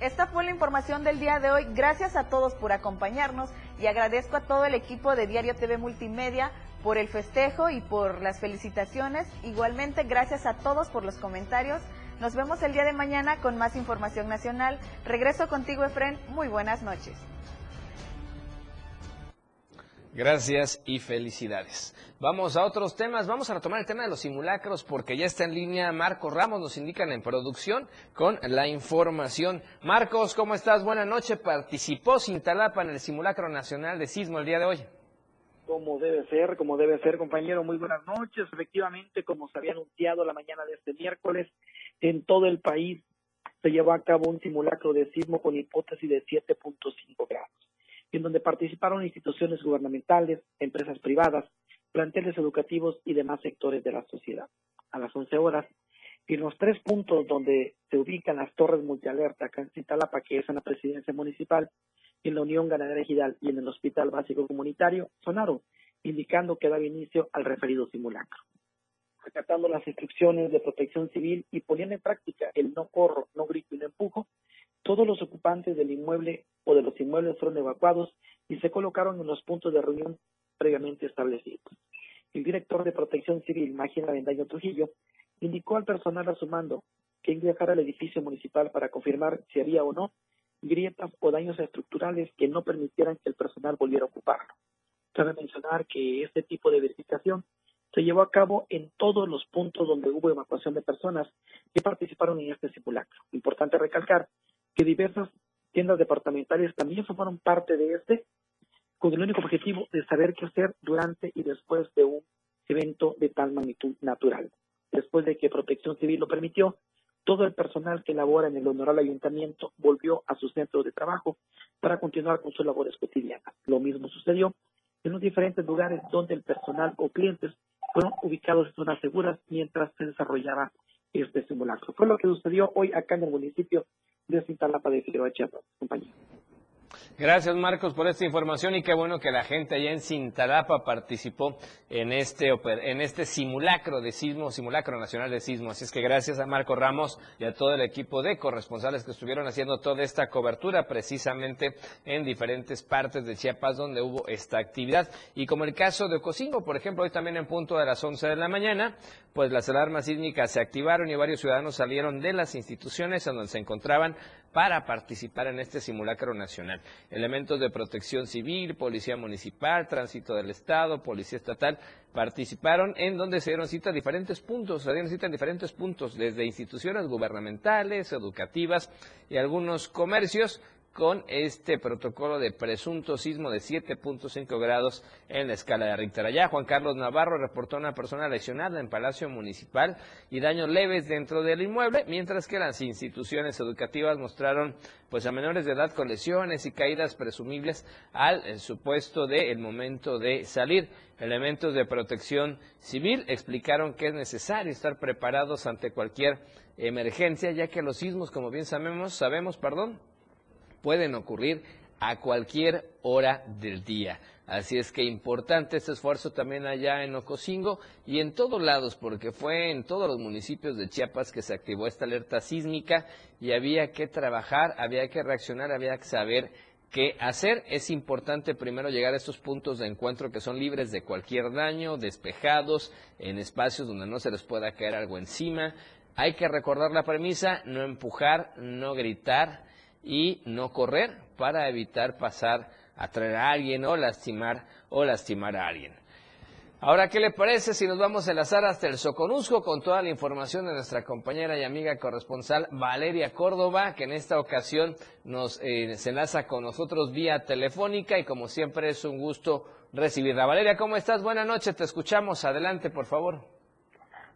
Esta fue la información del día de hoy. Gracias a todos por acompañarnos y agradezco a todo el equipo de Diario TV Multimedia por el festejo y por las felicitaciones. Igualmente, gracias a todos por los comentarios. Nos vemos el día de mañana con más información nacional. Regreso contigo, Efren. Muy buenas noches. Gracias y felicidades. Vamos a otros temas. Vamos a retomar el tema de los simulacros porque ya está en línea Marcos Ramos, nos indican en producción con la información. Marcos, ¿cómo estás? Buenas noches. Participó Cintalapa en el simulacro nacional de sismo el día de hoy. Como debe ser, como debe ser, compañero. Muy buenas noches. Efectivamente, como se había anunciado la mañana de este miércoles, en todo el país se llevó a cabo un simulacro de sismo con hipótesis de 7.5 grados en donde participaron instituciones gubernamentales, empresas privadas, planteles educativos y demás sectores de la sociedad. A las 11 horas, en los tres puntos donde se ubican las torres multialerta, acá en Citalapa, que es en la presidencia municipal, en la Unión Ganadera Ejidal y en el Hospital Básico Comunitario, sonaron, indicando que daba inicio al referido simulacro. Acatando las instrucciones de protección civil y poniendo en práctica el no corro, no grito y no empujo, todos los ocupantes del inmueble o de los inmuebles fueron evacuados y se colocaron en los puntos de reunión previamente establecidos. El director de Protección Civil, Máquina Vendaño Trujillo, indicó al personal a su mando que ingresara al edificio municipal para confirmar si había o no grietas o daños estructurales que no permitieran que el personal volviera a ocuparlo. Cabe mencionar que este tipo de verificación se llevó a cabo en todos los puntos donde hubo evacuación de personas que participaron en este simulacro. Importante recalcar que diversas tiendas departamentales también formaron parte de este, con el único objetivo de saber qué hacer durante y después de un evento de tal magnitud natural. Después de que Protección Civil lo permitió, todo el personal que labora en el honorable ayuntamiento volvió a sus centros de trabajo para continuar con sus labores cotidianas. Lo mismo sucedió en los diferentes lugares donde el personal o clientes fueron ubicados en zonas seguras mientras se desarrollaba este simulacro. Fue lo que sucedió hoy acá en el municipio de Cintalapa de Figueroa Chiapas. Gracias Marcos por esta información y qué bueno que la gente allá en Cintalapa participó en este, en este simulacro de sismo, simulacro nacional de sismo. Así es que gracias a Marcos Ramos y a todo el equipo de corresponsales que estuvieron haciendo toda esta cobertura precisamente en diferentes partes de Chiapas donde hubo esta actividad. Y como el caso de Ocosingo, por ejemplo, hoy también en punto de las 11 de la mañana, pues las alarmas sísmicas se activaron y varios ciudadanos salieron de las instituciones en donde se encontraban para participar en este simulacro nacional. Elementos de protección civil, policía municipal, tránsito del Estado, policía estatal, participaron en donde se dieron cita diferentes puntos, se dieron cita en diferentes puntos, desde instituciones gubernamentales, educativas y algunos comercios con este protocolo de presunto sismo de 7.5 grados en la escala de Richter. Allá Juan Carlos Navarro reportó una persona lesionada en Palacio Municipal y daños leves dentro del inmueble, mientras que las instituciones educativas mostraron pues a menores de edad con lesiones y caídas presumibles al eh, supuesto de momento de salir. Elementos de protección civil explicaron que es necesario estar preparados ante cualquier emergencia, ya que los sismos, como bien sabemos, sabemos, perdón, pueden ocurrir a cualquier hora del día. Así es que importante este esfuerzo también allá en Ocosingo y en todos lados, porque fue en todos los municipios de Chiapas que se activó esta alerta sísmica y había que trabajar, había que reaccionar, había que saber qué hacer. Es importante primero llegar a estos puntos de encuentro que son libres de cualquier daño, despejados, en espacios donde no se les pueda caer algo encima. Hay que recordar la premisa, no empujar, no gritar y no correr para evitar pasar a traer a alguien o lastimar o lastimar a alguien. Ahora, ¿qué le parece si nos vamos a enlazar hasta el Soconusco con toda la información de nuestra compañera y amiga corresponsal Valeria Córdoba, que en esta ocasión nos eh, se enlaza con nosotros vía telefónica y como siempre es un gusto recibirla. Valeria, ¿cómo estás? Buenas noches, te escuchamos. Adelante, por favor.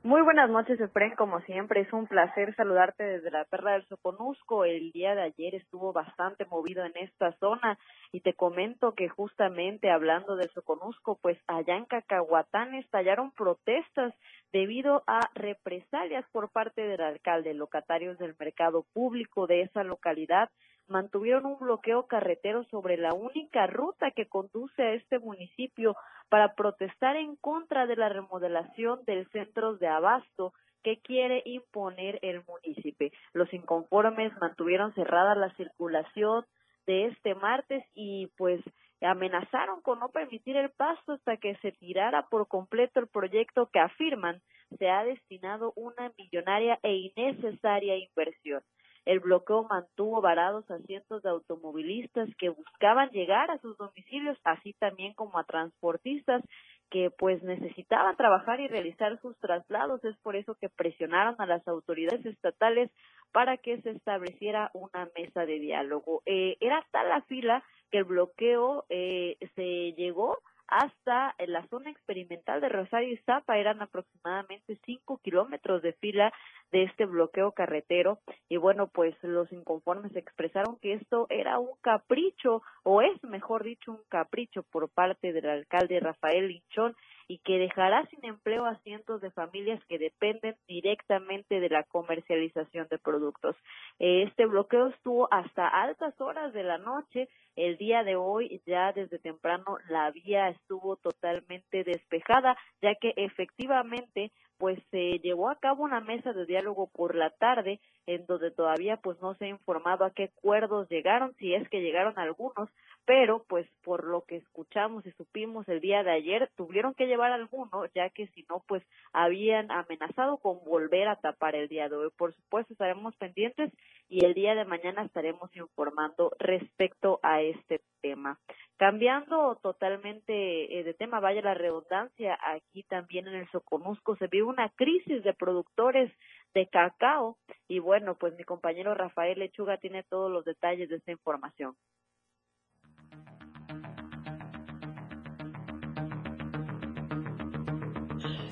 Muy buenas noches, Efren. Como siempre, es un placer saludarte desde la Perla del Soconusco. El día de ayer estuvo bastante movido en esta zona y te comento que justamente hablando del Soconusco, pues allá en Cacahuatán estallaron protestas debido a represalias por parte del alcalde. Locatarios del mercado público de esa localidad mantuvieron un bloqueo carretero sobre la única ruta que conduce a este municipio para protestar en contra de la remodelación del centro de abasto que quiere imponer el municipio. Los inconformes mantuvieron cerrada la circulación de este martes y pues amenazaron con no permitir el paso hasta que se tirara por completo el proyecto que afirman se ha destinado una millonaria e innecesaria inversión. El bloqueo mantuvo varados a cientos de automovilistas que buscaban llegar a sus domicilios, así también como a transportistas que pues necesitaban trabajar y realizar sus traslados. Es por eso que presionaron a las autoridades estatales para que se estableciera una mesa de diálogo. Eh, era tal la fila que el bloqueo eh, se llegó hasta la zona experimental de Rosario y Zapa. Eran aproximadamente cinco kilómetros de fila de este bloqueo carretero. Y bueno, pues los inconformes expresaron que esto era un capricho, o es mejor dicho, un capricho por parte del alcalde Rafael Linchón y que dejará sin empleo a cientos de familias que dependen directamente de la comercialización de productos. Este bloqueo estuvo hasta altas horas de la noche. El día de hoy, ya desde temprano, la vía estuvo totalmente despejada, ya que efectivamente pues se llevó a cabo una mesa de diálogo por la tarde en donde todavía pues no se ha informado a qué acuerdos llegaron, si es que llegaron algunos, pero pues por lo que escuchamos y supimos el día de ayer, tuvieron que llevar alguno, ya que si no, pues habían amenazado con volver a tapar el día de hoy. Por supuesto, estaremos pendientes y el día de mañana estaremos informando respecto a este tema. Cambiando totalmente eh, de tema, vaya la redundancia, aquí también en el Soconusco se vio una crisis de productores de cacao y bueno, pues mi compañero Rafael Lechuga tiene todos los detalles de esta información.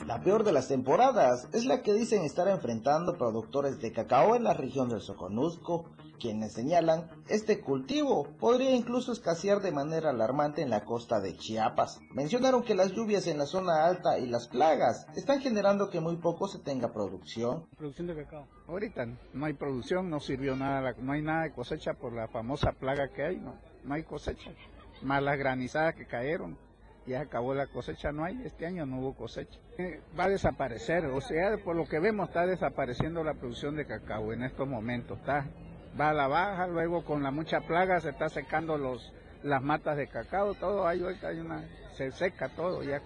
La peor de las temporadas es la que dicen estar enfrentando productores de cacao en la región del Soconusco, quienes señalan este cultivo podría incluso escasear de manera alarmante en la costa de Chiapas. Mencionaron que las lluvias en la zona alta y las plagas están generando que muy poco se tenga producción. Producción de cacao. Ahorita no hay producción, no sirvió nada, no hay nada de cosecha por la famosa plaga que hay, no, no hay cosecha. Más las granizadas que cayeron ya acabó la cosecha, no hay, este año no hubo cosecha. Eh, va a desaparecer, o sea, por lo que vemos está desapareciendo la producción de cacao en estos momentos, está, va a la baja, luego con la mucha plaga se está secando los, las matas de cacao, todo, hay, hay una, se seca todo ya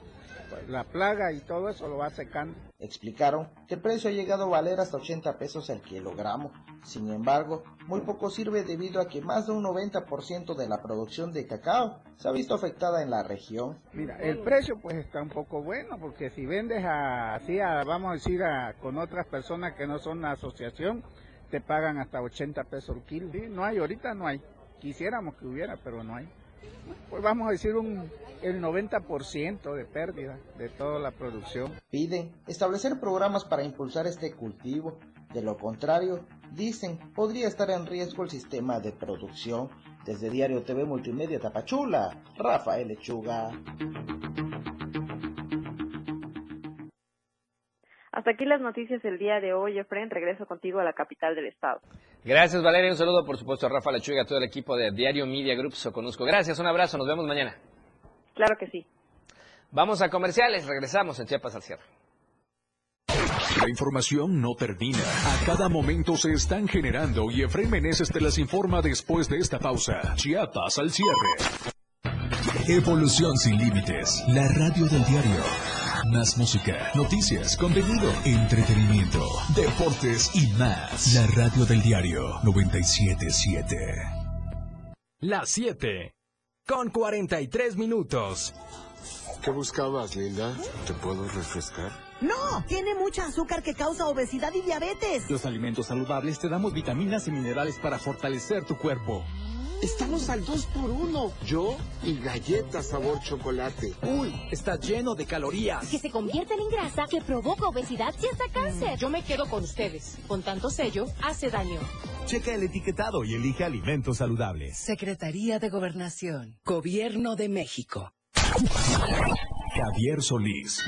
la plaga y todo eso lo va secando. Explicaron que el precio ha llegado a valer hasta 80 pesos el kilogramo. Sin embargo, muy poco sirve debido a que más de un 90% de la producción de cacao se ha visto afectada en la región. Mira, el precio pues está un poco bueno porque si vendes así, vamos a decir, a, con otras personas que no son la asociación, te pagan hasta 80 pesos el kilo. no hay, ahorita no hay. Quisiéramos que hubiera, pero no hay pues vamos a decir un, el 90% de pérdida de toda la producción. Piden establecer programas para impulsar este cultivo. De lo contrario, dicen, podría estar en riesgo el sistema de producción. Desde Diario TV Multimedia Tapachula, Rafael Lechuga. Hasta aquí las noticias del día de hoy, Efren. Regreso contigo a la capital del estado. Gracias, Valeria. Un saludo, por supuesto, a Rafa Lechuga y a todo el equipo de Diario Media Group Soconusco. Gracias, un abrazo. Nos vemos mañana. Claro que sí. Vamos a comerciales. Regresamos en Chiapas al cierre. La información no termina. A cada momento se están generando y Efraín Meneses te las informa después de esta pausa. Chiapas al cierre. Evolución sin límites. La radio del diario. Más música, noticias, contenido, entretenimiento, deportes y más. La radio del diario 977. Las 7. Con 43 minutos. ¿Qué buscabas, Linda? ¿Te puedo refrescar? No, tiene mucha azúcar que causa obesidad y diabetes. Los alimentos saludables te damos vitaminas y minerales para fortalecer tu cuerpo. Estamos al 2 por 1 Yo y galletas sabor chocolate. Uy, está lleno de calorías. Que se convierten en grasa, que provoca obesidad y hasta cáncer. Yo me quedo con ustedes. Con tanto sello, hace daño. Checa el etiquetado y elige alimentos saludables. Secretaría de Gobernación. Gobierno de México. Javier Solís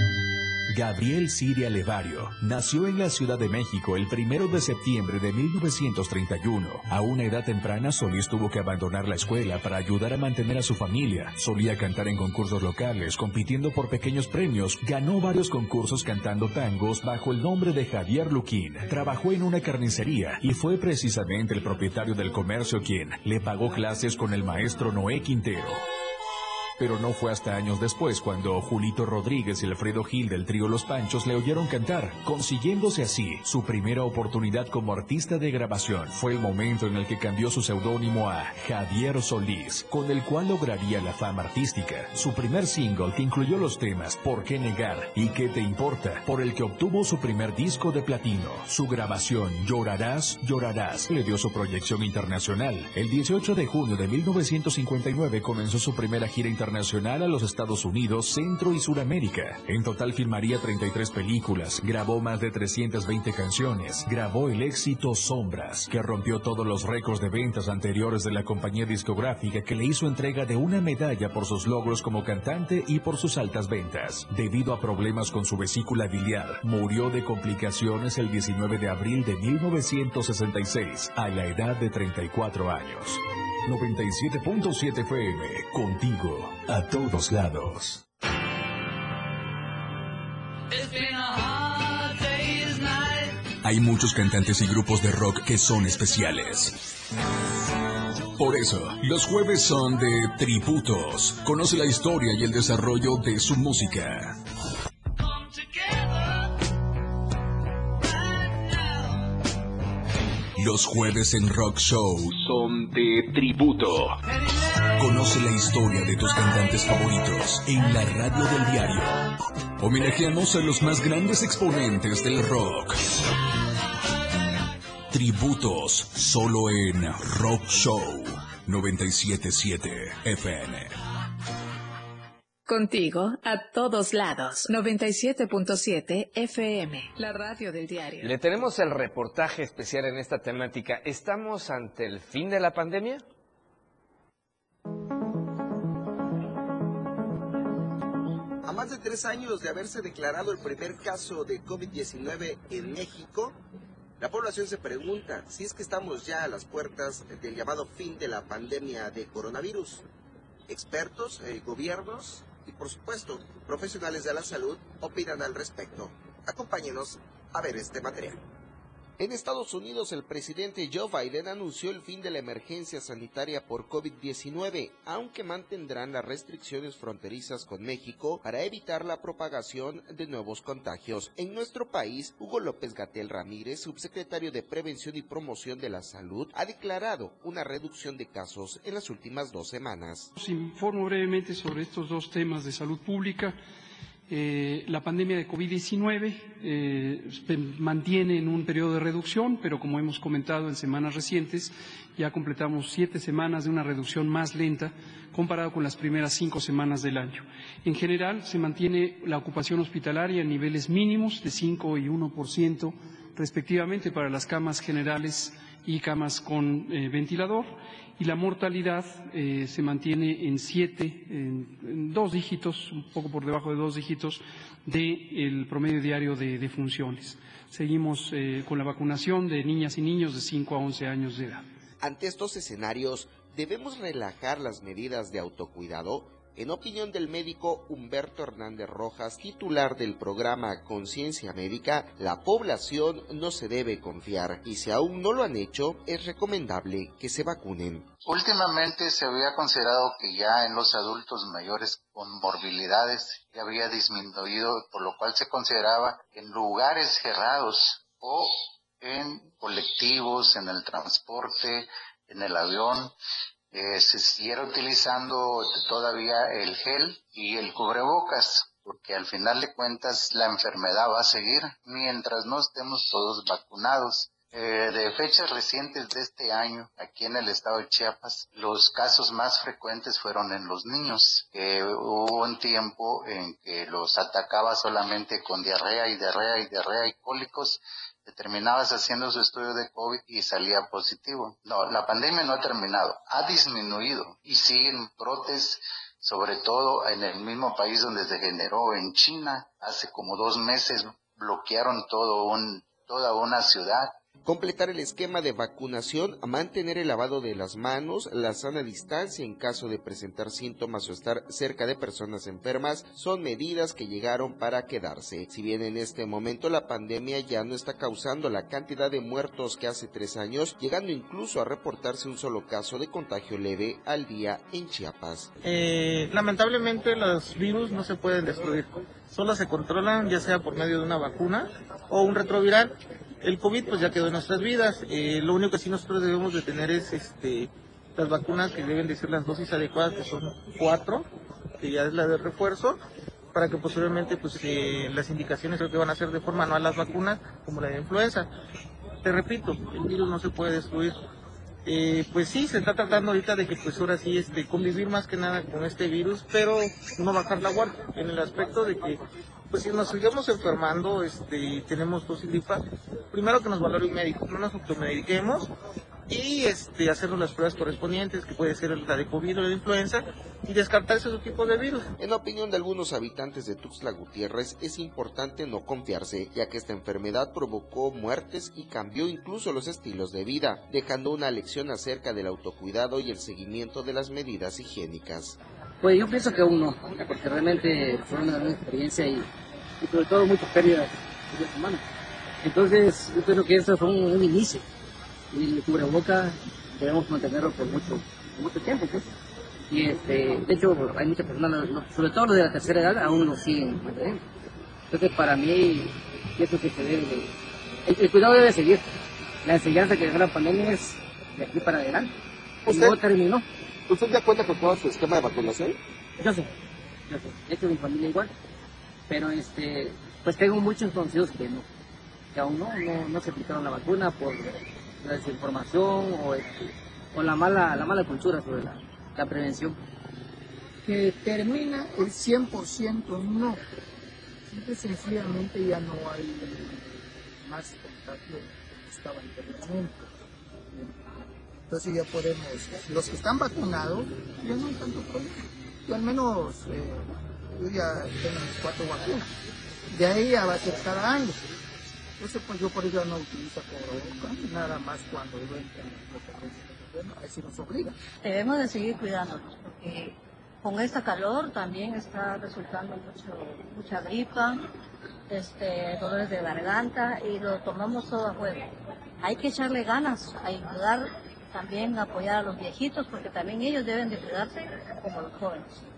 Gabriel Siria Levario nació en la Ciudad de México el primero de septiembre de 1931. A una edad temprana, Solís tuvo que abandonar la escuela para ayudar a mantener a su familia. Solía cantar en concursos locales, compitiendo por pequeños premios. Ganó varios concursos cantando tangos bajo el nombre de Javier Luquín. Trabajó en una carnicería y fue precisamente el propietario del comercio quien le pagó clases con el maestro Noé Quintero. Pero no fue hasta años después cuando Julito Rodríguez y Alfredo Gil del trío Los Panchos le oyeron cantar, consiguiéndose así su primera oportunidad como artista de grabación. Fue el momento en el que cambió su seudónimo a Javier Solís, con el cual lograría la fama artística. Su primer single que incluyó los temas ¿Por qué negar? y ¿Qué te importa? por el que obtuvo su primer disco de platino. Su grabación Llorarás, llorarás le dio su proyección internacional. El 18 de junio de 1959 comenzó su primera gira internacional a los Estados Unidos, Centro y Suramérica. En total filmaría 33 películas, grabó más de 320 canciones, grabó el éxito Sombras, que rompió todos los récords de ventas anteriores de la compañía discográfica que le hizo entrega de una medalla por sus logros como cantante y por sus altas ventas. Debido a problemas con su vesícula biliar, murió de complicaciones el 19 de abril de 1966 a la edad de 34 años. 97.7 FM, contigo, a todos lados. Hay muchos cantantes y grupos de rock que son especiales. Por eso, los jueves son de tributos. Conoce la historia y el desarrollo de su música. Los jueves en Rock Show son de tributo. Conoce la historia de tus cantantes favoritos en la radio del diario. Homenajeamos a los más grandes exponentes del rock. Tributos solo en Rock Show 977 FM. Contigo a todos lados. 97.7 FM, la radio del diario. Le tenemos el reportaje especial en esta temática. ¿Estamos ante el fin de la pandemia? A más de tres años de haberse declarado el primer caso de COVID-19 en México, la población se pregunta si es que estamos ya a las puertas del llamado fin de la pandemia de coronavirus. Expertos, eh, gobiernos y por supuesto profesionales de la salud opinan al respecto. Acompáñenos a ver este material. En Estados Unidos, el presidente Joe Biden anunció el fin de la emergencia sanitaria por COVID-19, aunque mantendrán las restricciones fronterizas con México para evitar la propagación de nuevos contagios. En nuestro país, Hugo López Gatel Ramírez, subsecretario de Prevención y Promoción de la Salud, ha declarado una reducción de casos en las últimas dos semanas. Os informo brevemente sobre estos dos temas de salud pública. Eh, la pandemia de COVID-19 eh, mantiene en un periodo de reducción, pero como hemos comentado en semanas recientes, ya completamos siete semanas de una reducción más lenta comparado con las primeras cinco semanas del año. En general, se mantiene la ocupación hospitalaria en niveles mínimos de 5 y 1% respectivamente para las camas generales y camas con eh, ventilador y la mortalidad eh, se mantiene en siete, en, dos dígitos, un poco por debajo de dos dígitos del promedio diario de, funciones. Seguimos eh, con la vacunación de niñas y niños de 5 a 11 años de edad. Ante estos escenarios, ¿debemos relajar las medidas de autocuidado? En opinión del médico Humberto Hernández Rojas, titular del programa Conciencia Médica, la población no se debe confiar y si aún no lo han hecho, es recomendable que se vacunen. Últimamente se había considerado que ya en los adultos mayores con morbilidades ya había disminuido, por lo cual se consideraba que en lugares cerrados o en colectivos, en el transporte, en el avión, eh, se siguiera utilizando todavía el gel y el cubrebocas, porque al final de cuentas la enfermedad va a seguir mientras no estemos todos vacunados. Eh, de fechas recientes de este año, aquí en el estado de Chiapas, los casos más frecuentes fueron en los niños. hubo un tiempo en que los atacaba solamente con diarrea y diarrea y diarrea y cólicos terminabas haciendo su estudio de COVID y salía positivo. No, la pandemia no ha terminado, ha disminuido y siguen brotes sobre todo en el mismo país donde se generó, en China, hace como dos meses bloquearon todo un, toda una ciudad completar el esquema de vacunación, mantener el lavado de las manos, la sana distancia en caso de presentar síntomas o estar cerca de personas enfermas, son medidas que llegaron para quedarse. Si bien en este momento la pandemia ya no está causando la cantidad de muertos que hace tres años, llegando incluso a reportarse un solo caso de contagio leve al día en Chiapas. Eh, lamentablemente los virus no se pueden destruir, solo se controlan ya sea por medio de una vacuna o un retroviral el COVID pues ya quedó en nuestras vidas. Eh, lo único que sí nosotros debemos de tener es este las vacunas que deben de ser las dosis adecuadas, que son cuatro, que ya es la de refuerzo, para que posteriormente pues eh, las indicaciones creo que van a ser de forma anual las vacunas, como la de influenza. Te repito, el virus no se puede destruir. Eh, pues sí, se está tratando ahorita de que pues ahora sí este, convivir más que nada con este virus, pero no bajar la guardia, en el aspecto de que pues si nos seguimos enfermando este, y tenemos tos y gripa, primero que nos valore un médico, no nos automediquemos y este, hacernos las pruebas correspondientes, que puede ser la de COVID o la de influenza, y descartar ese tipo de virus. En opinión de algunos habitantes de Tuxtla Gutiérrez, es importante no confiarse, ya que esta enfermedad provocó muertes y cambió incluso los estilos de vida, dejando una lección acerca del autocuidado y el seguimiento de las medidas higiénicas. Pues yo pienso que aún no, porque realmente fue una gran experiencia y y sobre todo muchas pérdidas de humanas. Entonces, yo creo que eso fue un, inicio. Y el cubreboca debemos mantenerlo por mucho, mucho tiempo, pues. Y este, de hecho, hay muchas personas, sobre todo los de la tercera edad, aún lo siguen manteniendo. Entonces, para mí, pienso que se debe el, cuidado debe seguir. La enseñanza que dejó la pandemia es de aquí para adelante. ¿Usted, no terminó. ¿Usted da cuenta con todo su esquema de vacunación? Yo sé, yo sé. De hecho, mi familia igual pero este, pues tengo muchos conocidos que no, que aún no, no, se aplicaron la vacuna por la desinformación o, este, o la mala, la mala cultura sobre la, prevención. Que termina el 100% no. Simple sencillamente ya no hay más contagio como estaba anteriormente. Entonces ya podemos, los que están vacunados, ya no hay tanto problema. Yo al menos eh, yo ya tengo mis cuatro vacunas. De ahí ya va a ser cada año. Entonces, pues yo por ello no utilizo cubrebocas, nada más cuando yo entro en bueno, así nos obliga. Debemos de seguir cuidándonos, porque con esta calor también está resultando mucho, mucha gripa, este, dolores de garganta y lo tomamos todo a juego. Hay que echarle ganas a ayudar también apoyar a los viejitos porque también ellos deben de cuidarse como los jóvenes.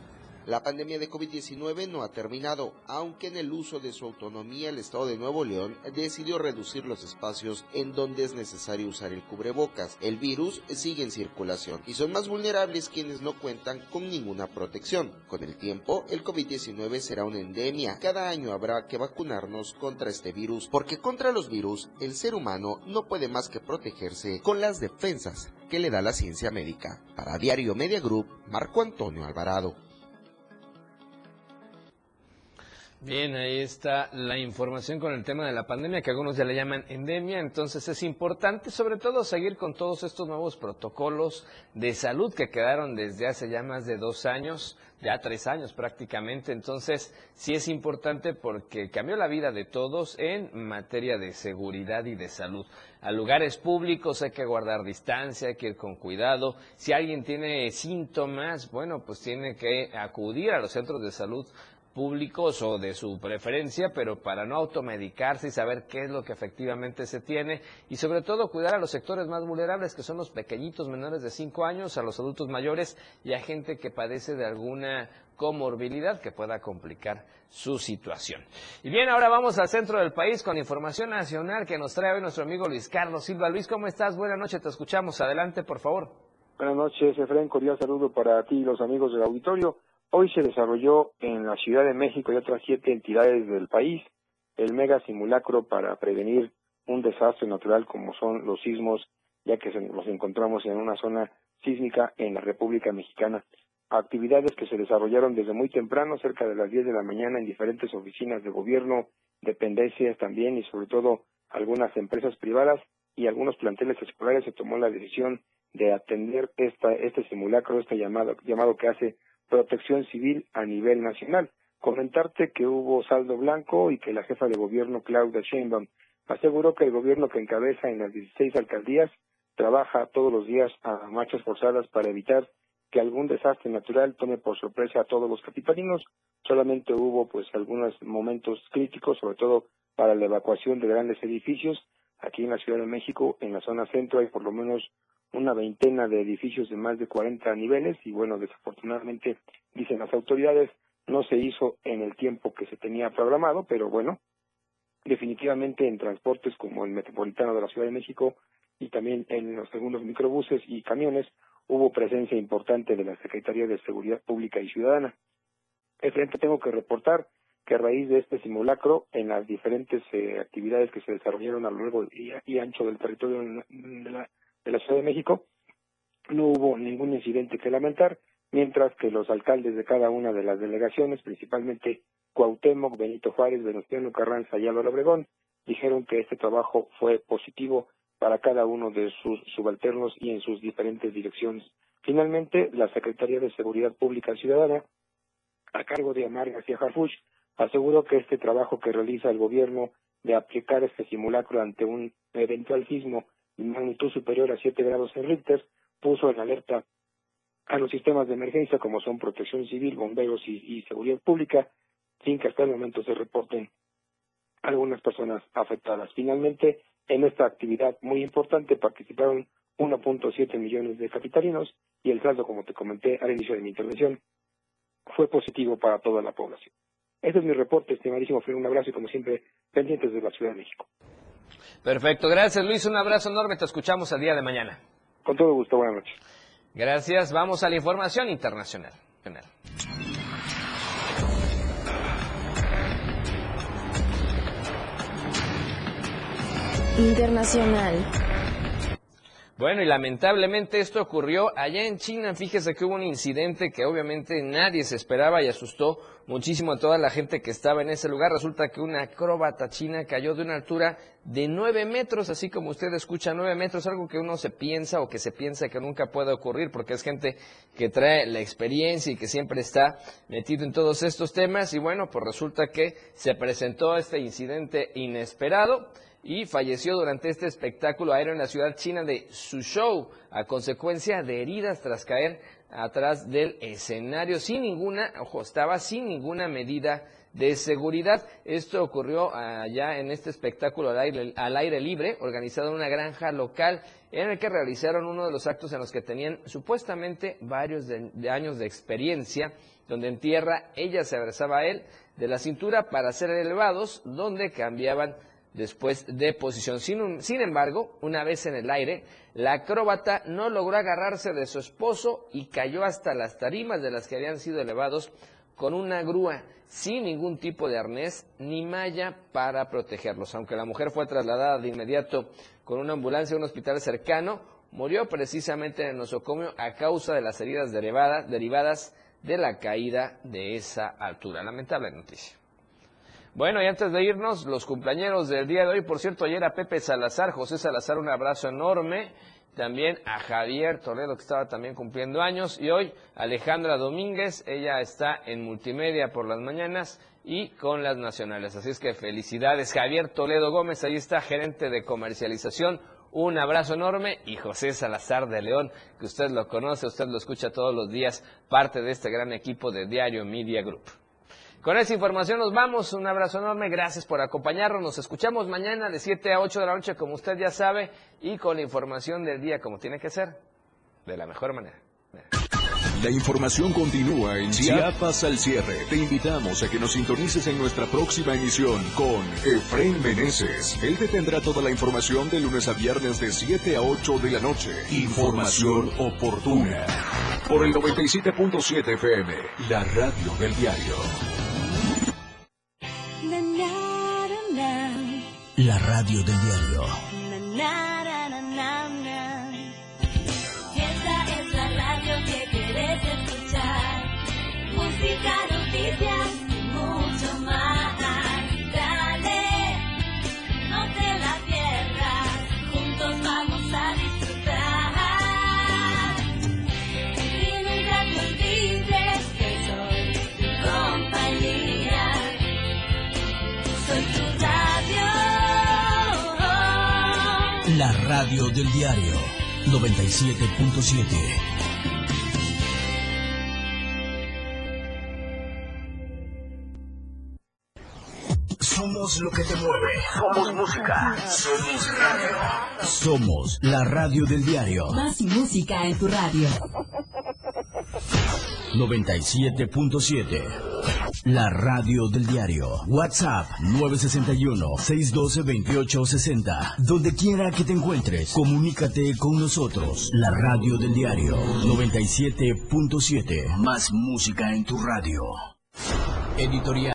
La pandemia de COVID-19 no ha terminado, aunque en el uso de su autonomía el Estado de Nuevo León decidió reducir los espacios en donde es necesario usar el cubrebocas. El virus sigue en circulación y son más vulnerables quienes no cuentan con ninguna protección. Con el tiempo, el COVID-19 será una endemia. Cada año habrá que vacunarnos contra este virus, porque contra los virus el ser humano no puede más que protegerse con las defensas que le da la ciencia médica. Para Diario Media Group, Marco Antonio Alvarado. Bien, ahí está la información con el tema de la pandemia, que algunos ya le llaman endemia. Entonces es importante, sobre todo, seguir con todos estos nuevos protocolos de salud que quedaron desde hace ya más de dos años, ya tres años prácticamente. Entonces sí es importante porque cambió la vida de todos en materia de seguridad y de salud. A lugares públicos hay que guardar distancia, hay que ir con cuidado. Si alguien tiene síntomas, bueno, pues tiene que acudir a los centros de salud públicos o de su preferencia, pero para no automedicarse y saber qué es lo que efectivamente se tiene y sobre todo cuidar a los sectores más vulnerables que son los pequeñitos menores de 5 años, a los adultos mayores y a gente que padece de alguna comorbilidad que pueda complicar su situación. Y bien, ahora vamos al centro del país con información nacional que nos trae hoy nuestro amigo Luis Carlos Silva. Luis, ¿cómo estás? Buenas noches, te escuchamos. Adelante, por favor. Buenas noches, Efraín. Cordial saludo para ti y los amigos del auditorio. Hoy se desarrolló en la Ciudad de México y otras siete entidades del país el mega simulacro para prevenir un desastre natural como son los sismos, ya que nos encontramos en una zona sísmica en la República Mexicana. Actividades que se desarrollaron desde muy temprano, cerca de las 10 de la mañana, en diferentes oficinas de gobierno, dependencias también y sobre todo algunas empresas privadas y algunos planteles escolares se tomó la decisión de atender esta, este simulacro, este llamado, llamado que hace protección civil a nivel nacional. Comentarte que hubo saldo blanco y que la jefa de gobierno Claudia Sheinbaum aseguró que el gobierno que encabeza en las 16 alcaldías trabaja todos los días a marchas forzadas para evitar que algún desastre natural tome por sorpresa a todos los capitalinos. Solamente hubo pues algunos momentos críticos, sobre todo para la evacuación de grandes edificios. Aquí en la Ciudad de México, en la zona centro, hay por lo menos una veintena de edificios de más de 40 niveles y bueno, desafortunadamente, dicen las autoridades, no se hizo en el tiempo que se tenía programado, pero bueno, definitivamente en transportes como el metropolitano de la Ciudad de México y también en los segundos microbuses y camiones hubo presencia importante de la Secretaría de Seguridad Pública y Ciudadana. Es frente tengo que reportar que a raíz de este simulacro, en las diferentes eh, actividades que se desarrollaron a lo largo y, ancho del territorio de la, de la Ciudad de México, no hubo ningún incidente que lamentar, mientras que los alcaldes de cada una de las delegaciones, principalmente Cuauhtémoc, Benito Juárez, Venustiano Carranza y Álvaro Obregón, dijeron que este trabajo fue positivo para cada uno de sus subalternos y en sus diferentes direcciones. Finalmente, la Secretaría de Seguridad Pública Ciudadana, a cargo de Amar García Harfuch, aseguró que este trabajo que realiza el gobierno de aplicar este simulacro ante un eventual sismo magnitud superior a 7 grados en Richter puso en alerta a los sistemas de emergencia como son protección civil, bomberos y, seguridad pública, sin que hasta el momento se reporten algunas personas afectadas. Finalmente, en esta actividad muy importante participaron 1.7 millones de capitalinos y el saldo, como te comenté al inicio de mi intervención, fue positivo para toda la población. Este es mi reporte, estimadísimo Fue Un abrazo y como siempre, pendientes de la Ciudad de México. Perfecto, gracias Luis, un abrazo enorme, te escuchamos el día de mañana. Con todo gusto, buenas noches. Gracias, vamos a la información internacional. Internacional. Bueno, y lamentablemente esto ocurrió allá en China. Fíjese que hubo un incidente que obviamente nadie se esperaba y asustó muchísimo a toda la gente que estaba en ese lugar. Resulta que una acróbata china cayó de una altura de nueve metros, así como usted escucha nueve metros, algo que uno se piensa o que se piensa que nunca puede ocurrir, porque es gente que trae la experiencia y que siempre está metido en todos estos temas. Y bueno, pues resulta que se presentó este incidente inesperado y falleció durante este espectáculo aéreo en la ciudad china de Suzhou a consecuencia de heridas tras caer atrás del escenario sin ninguna, ojo, estaba sin ninguna medida de seguridad. Esto ocurrió allá en este espectáculo al aire, al aire, libre, organizado en una granja local, en el que realizaron uno de los actos en los que tenían supuestamente varios años de experiencia, donde en tierra ella se abrazaba a él de la cintura para ser elevados, donde cambiaban después de posición. Sin, embargo, una vez en el aire, la acróbata no logró agarrarse de su esposo y cayó hasta las tarimas de las que habían sido elevados con una grúa, sin ningún tipo de arnés ni malla para protegerlos. Aunque la mujer fue trasladada de inmediato con una ambulancia a un hospital cercano, murió precisamente en el nosocomio a causa de las heridas derivadas de la caída de esa altura. Lamentable noticia. Bueno, y antes de irnos, los cumpleaños del día de hoy, por cierto, ayer a Pepe Salazar, José Salazar, un abrazo enorme. También a Javier Toledo, que estaba también cumpliendo años. Y hoy Alejandra Domínguez, ella está en multimedia por las mañanas y con las nacionales. Así es que felicidades. Javier Toledo Gómez, ahí está, gerente de comercialización. Un abrazo enorme y José Salazar de León, que usted lo conoce, usted lo escucha todos los días, parte de este gran equipo de Diario Media Group. Con esa información nos vamos. Un abrazo enorme. Gracias por acompañarnos. Nos escuchamos mañana de 7 a 8 de la noche, como usted ya sabe, y con la información del día, como tiene que ser, de la mejor manera. La información continúa en Chiapas al cierre. Te invitamos a que nos sintonices en nuestra próxima emisión con Efraín Meneses. Él te tendrá toda la información de lunes a viernes de 7 a 8 de la noche. Información oportuna. Por el 97.7 FM, la radio del diario. La radio del diario. Esta es la radio que quieres escuchar. Música, La radio del diario 97.7. Somos lo que te mueve. Somos música. Somos radio. Somos la radio del diario Más música en tu radio. 97.7. La radio del diario. WhatsApp 961-612-2860. Donde quiera que te encuentres, comunícate con nosotros. La radio del diario 97.7. Más música en tu radio. Editorial.